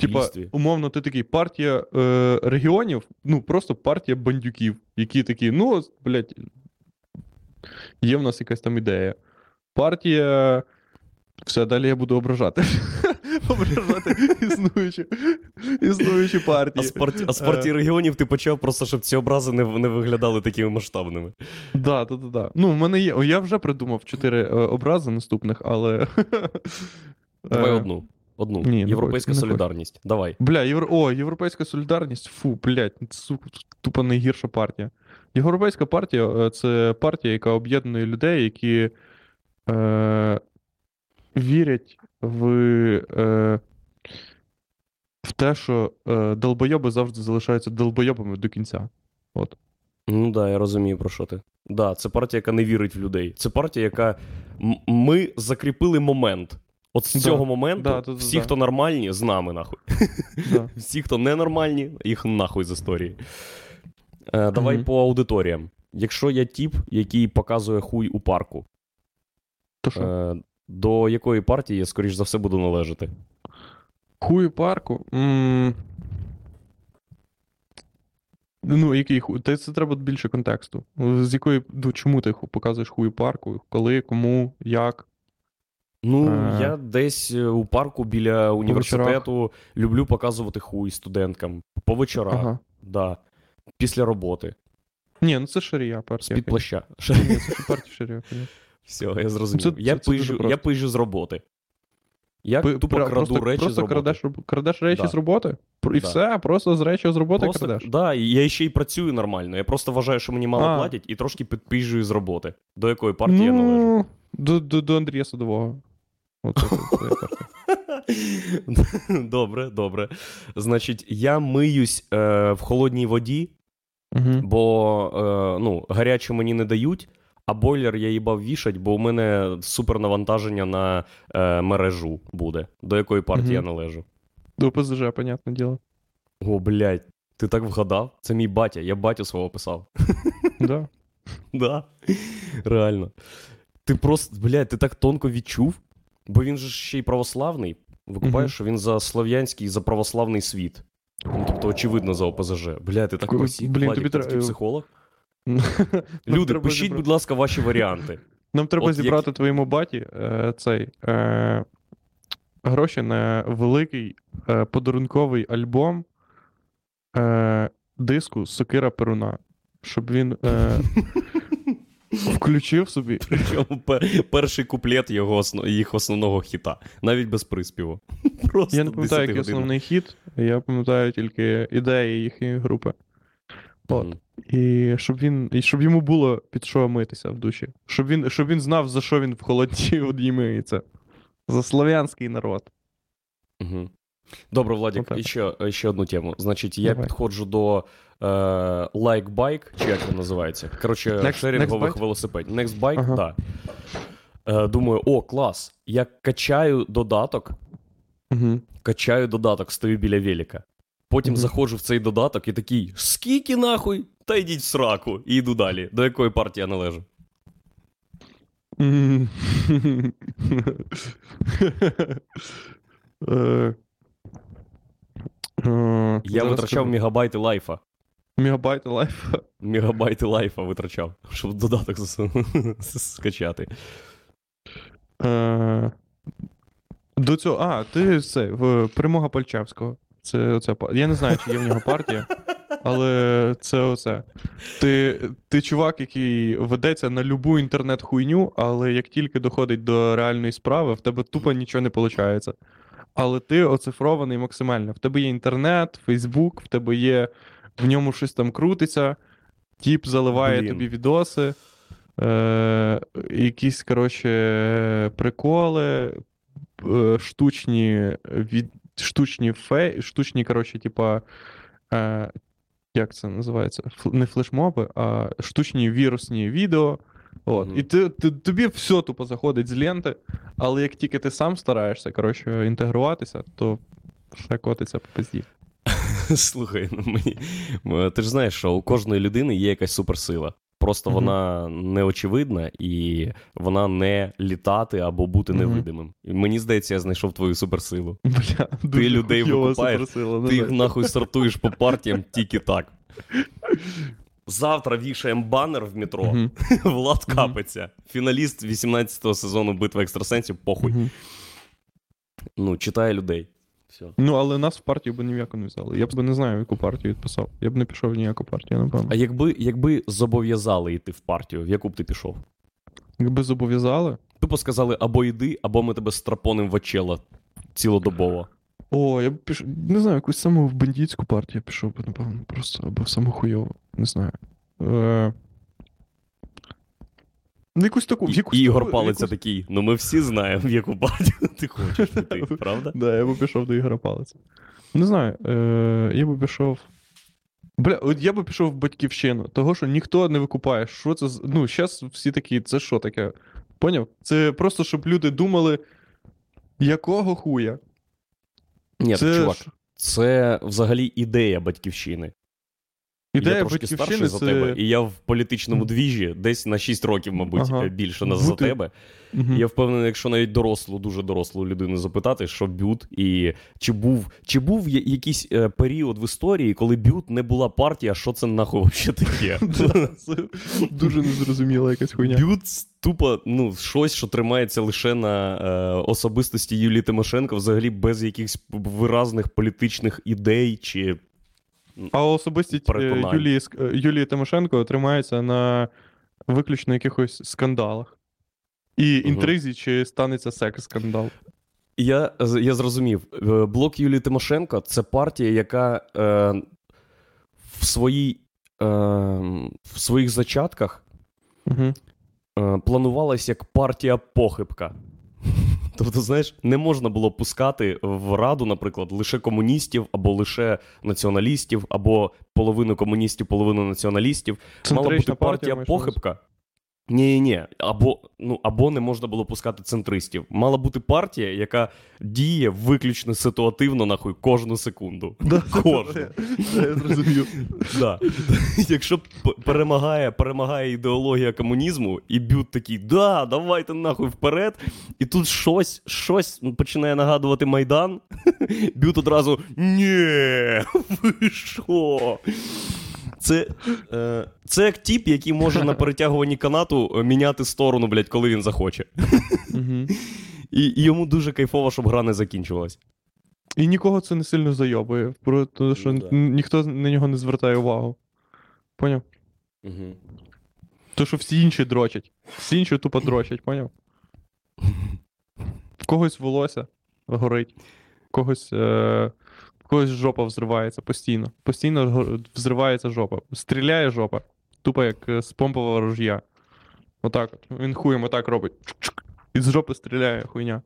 Типа, умовно, ти такий партія е, регіонів, ну просто партія бандюків, які такі, ну, блядь, є в нас якась там ідея. Партія. Все, далі я буду ображати. ображати існуючі, існуючі А з, парті... а з Е. партії регіонів ти почав просто, щоб ці образи не, не виглядали такими масштабними. Да, да, да, да. Ну, в мене є. о, Я вже придумав чотири е, образи наступних, але. Давай Е, одну. Одну. ні, Європейська не солідарність. Давай. Бля, євро... о, Європейська солідарність. Фу, блядь, сука, тупо найгірша партія. Європейська партія е, це партія, яка об'єднує людей, які е... вірять в, е... в те, що е... долбойоби завжди залишаються долбойобами до кінця. От. Ну да, я розумію, про що ти. Да, це партія, яка не вірить в людей. Це партія, яка. Ми закріпили момент. От з Да, цього моменту да, да, всі, да. хто нормальні, з нами нахуй. Да. Всі, хто ненормальні, їх нахуй з історії. Е, давай Мгм. по аудиторіям. Якщо я тіп, який показує хуй у парку, То що? е, до якої партії я, скоріш за все, буду належати? Хуй у парку. м Ну, який хуй? Та це треба більше контексту. З якої, чому ти показуєш хуй парку? Коли, кому, як? Ну, Е. я десь е, у парку біля університету люблю показувати хуй студенткам. По вечорах, Ага. да. Після роботи. Ні, ну це шарія партія. З-під плаща. Ні, це партія шарія. Все, я зрозумів. Це- я, це- це пижу, я пижу з роботи. Я Пи- тупо краду просто, речі просто з роботи. крадеш, крадеш речі Да. з роботи? І Да. все, просто з речі з роботи Просто, крадеш. да, я ще й працюю нормально. Я просто вважаю, що мені мало А. платять, і трошки підпіжую з роботи. До якої партії я належу. ну, до, до, до Андрія Садового. Оце, це, це партія. Добре, добре. Значить, я миюсь е, в холодній воді, Мгм. бо е, ну, гарячу мені не дають, а бойлер я їбав вішать, бо у мене супернавантаження на е, мережу буде. До якої партії я належу. До ПЗЖ, понятне діло. О, блядь, ти так вгадав? Це мій батя, я батю свого писав. Да. Да. Реально. Ти просто, блядь, ти так тонко відчув, бо він же ще й православний. Викупаєш, Мгм. що він за слов'янський, за православний світ. Ну, тобто, очевидно, за ОПЗЖ. Бля, ти так блін, Владик, тобі ти тре- такий психолог. Люди, пишіть, будь ласка, ваші варіанти. Нам треба От зібрати твоєму баті е, цей е, гроші на великий е, подарунковий альбом е, диску Сокира Перуна. Щоб він е, включив собі. Причому перший куплет його їх основного хіта, навіть без приспіву. Просто Я не пам'ятаю, який основний хіт, я пам'ятаю тільки ідеї їхньої групи. От. Мгм. І щоб він. І щоб йому було під що митися в душі. Щоб він, щоб він знав, за що він в холодній воді миється. За слов'янський народ. Мгм. Добре, Владик, Отак. і ще, ще одну тему. Значить, я Давай. підходжу до е, Like Bike, чи як він називається? Коротше, Next- шерінгових Next Bike? велосипедів. Next Bike, Ага. так. Е, думаю, о, клас. Я качаю додаток, Угу. качаю додаток, стою біля велика. Потім Мгм. заходжу в цей додаток і такий: скільки нахуй? Та йдіть в сраку. І йду далі. До якої партії я належу? Я зараз витрачав скажу. мегабайти лайфа. мегабайти лайфа. Мегабайти лайфа витрачав, щоб додаток скачати. Е, До цього. А, ти це, в Перемога Пальчевського. Це па- Я не знаю, чи є в нього партія, але це оце. Ти, ти чувак, який ведеться на любу інтернет-хуйню, але як тільки доходить до реальної справи, в тебе тупо нічого не виходить. Але ти оцифрований максимально. В тебе є інтернет, Фейсбук, в тебе є в ньому щось там крутиться, тіп заливає Блін. тобі відоси, е, якісь, коротше, приколи, е, штучні, від, штучні фей, штучні, коротше, типа. Е, як це називається? Не флешмоби, а штучні вірусні відео. От. Мгм. І ти, ти, тобі все тупо заходить з ленти, але як тільки ти сам стараєшся, коротше, інтегруватися, то все котиться по пизді. Слухай, ну мені. Ти ж знаєш, що у кожної людини є якась суперсила. Просто Мгм. вона неочевидна і вона не літати або бути Мгм. невидимим. І мені здається, я знайшов твою суперсилу. Бля, дуже людей викупаєш, Ти їх нахуй сортуєш по партіям тільки так. Завтра вішаємо банер в метро. Мгм, Влад Мгм. Капиця. Фіналіст 18-го сезону битви екстрасенсів. Похуй. мгм. Ну, читає людей. Все. Ну, але нас в партію би ні в яку не взяли. Я б не знаю, в яку партію відписав. Я б не пішов в ніяку партію, напевно. А якби, якби зобов'язали йти в партію, в яку б ти пішов? Якби зобов'язали. Тупо сказали або йди, або ми тебе страпоним в очела цілодобово. О, я б пішов. Не знаю, якусь саму в бандитську партію пішов би, напевно, просто або в саму хуйову. Не знаю. Е... Ну, якусь таку. в якусь і Ігор таку- Палиця якусь- такий. Ну ми всі знаємо, в яку партію ти хочеш піти, правда? Да, я би пішов до Ігора Палиця. Не знаю, е... я би пішов. Бля, от я би пішов в батьківщину, того, що ніхто не викупає, що це. з- Ну, зараз всі такі, це що таке? Поняв? Це просто, щоб люди думали, якого хуя? Ні, це чувак, ж- це взагалі ідея батьківщини. Ідея я трошки старший за тебе, і я в політичному двіжі десь на 6 років, мабуть, Ага. е, більше на- за тебе. Мгм. Я впевнений, якщо навіть дорослу, дуже дорослу людину запитати, що бют, і чи був, чи був якийсь е, період в історії, коли бют не була партія, що це нахуй вообще таке? Це дуже незрозуміла якась хуйня. Бют тупо ну, щось, що тримається лише на е, особистості Юлії Тимошенко, взагалі без якихось виразних політичних ідей чи. А особистість е, Юлії, е, Юлії Тимошенко тримається на виключно якихось скандалах. І інтризі, чи станеться секс-скандал. Я, я зрозумів. Е, Блок Юлії Тимошенко це партія, яка е, в, своїй, е, в своїх зачатках Угу. е, планувалась як партія похибка. Тобто, знаєш, не можна було пускати в раду, наприклад, лише комуністів, або лише націоналістів, або половину комуністів, половину націоналістів. Мала бути партія, похибка. Ні, ні, або, ну, або не можна було пускати центристів. Мала бути партія, яка діє виключно ситуативно, нахуй, кожну секунду. Кожну. Я зрозумів. Да. Якщо перемагає, перемагає ідеологія комунізму, і бют такий, да, давайте нахуй вперед. І тут щось, щось починає нагадувати Майдан. Бют одразу ні, ви що? Це, е, це як тіп, який може на перетягуванні канату е, міняти сторону, блядь, коли він захоче. І, і йому дуже кайфово, щоб гра не закінчилась. І нікого це не сильно зайобує, про те, що Ну, да. ніхто на нього не звертає увагу. Поняв? Угу. То, що всі інші дрочать. Всі інші тупо дрочать, поняв? В когось волосся горить, в когось, е... когось жопа взривається постійно. Постійно взривається жопа. Стріляє жопа. Тупо як е, з помпового ружья. Отак от. Він хуєм отак робить. І з жопи стріляє хуйня.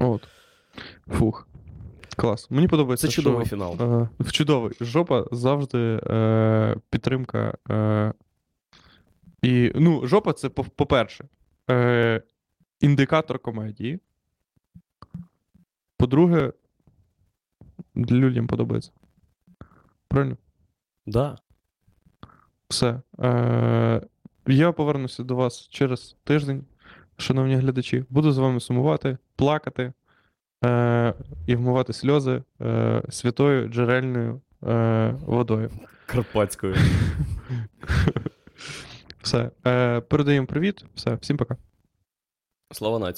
От. Фух. Клас. Мені подобається. Це чудовий що, фінал. Е, чудовий. Жопа завжди е, підтримка. Е, і, ну, жопа це, по- по-перше, е, індикатор комедії. По-друге, людям подобається. Правильно? Да. Все. Е, я повернуся до вас через тиждень, шановні глядачі. Буду з вами сумувати, плакати е, і вмивати сльози е, святою джерельною е, водою. Карпатською. Все. Е, передаємо привіт. Все, всім пока. Слава нації.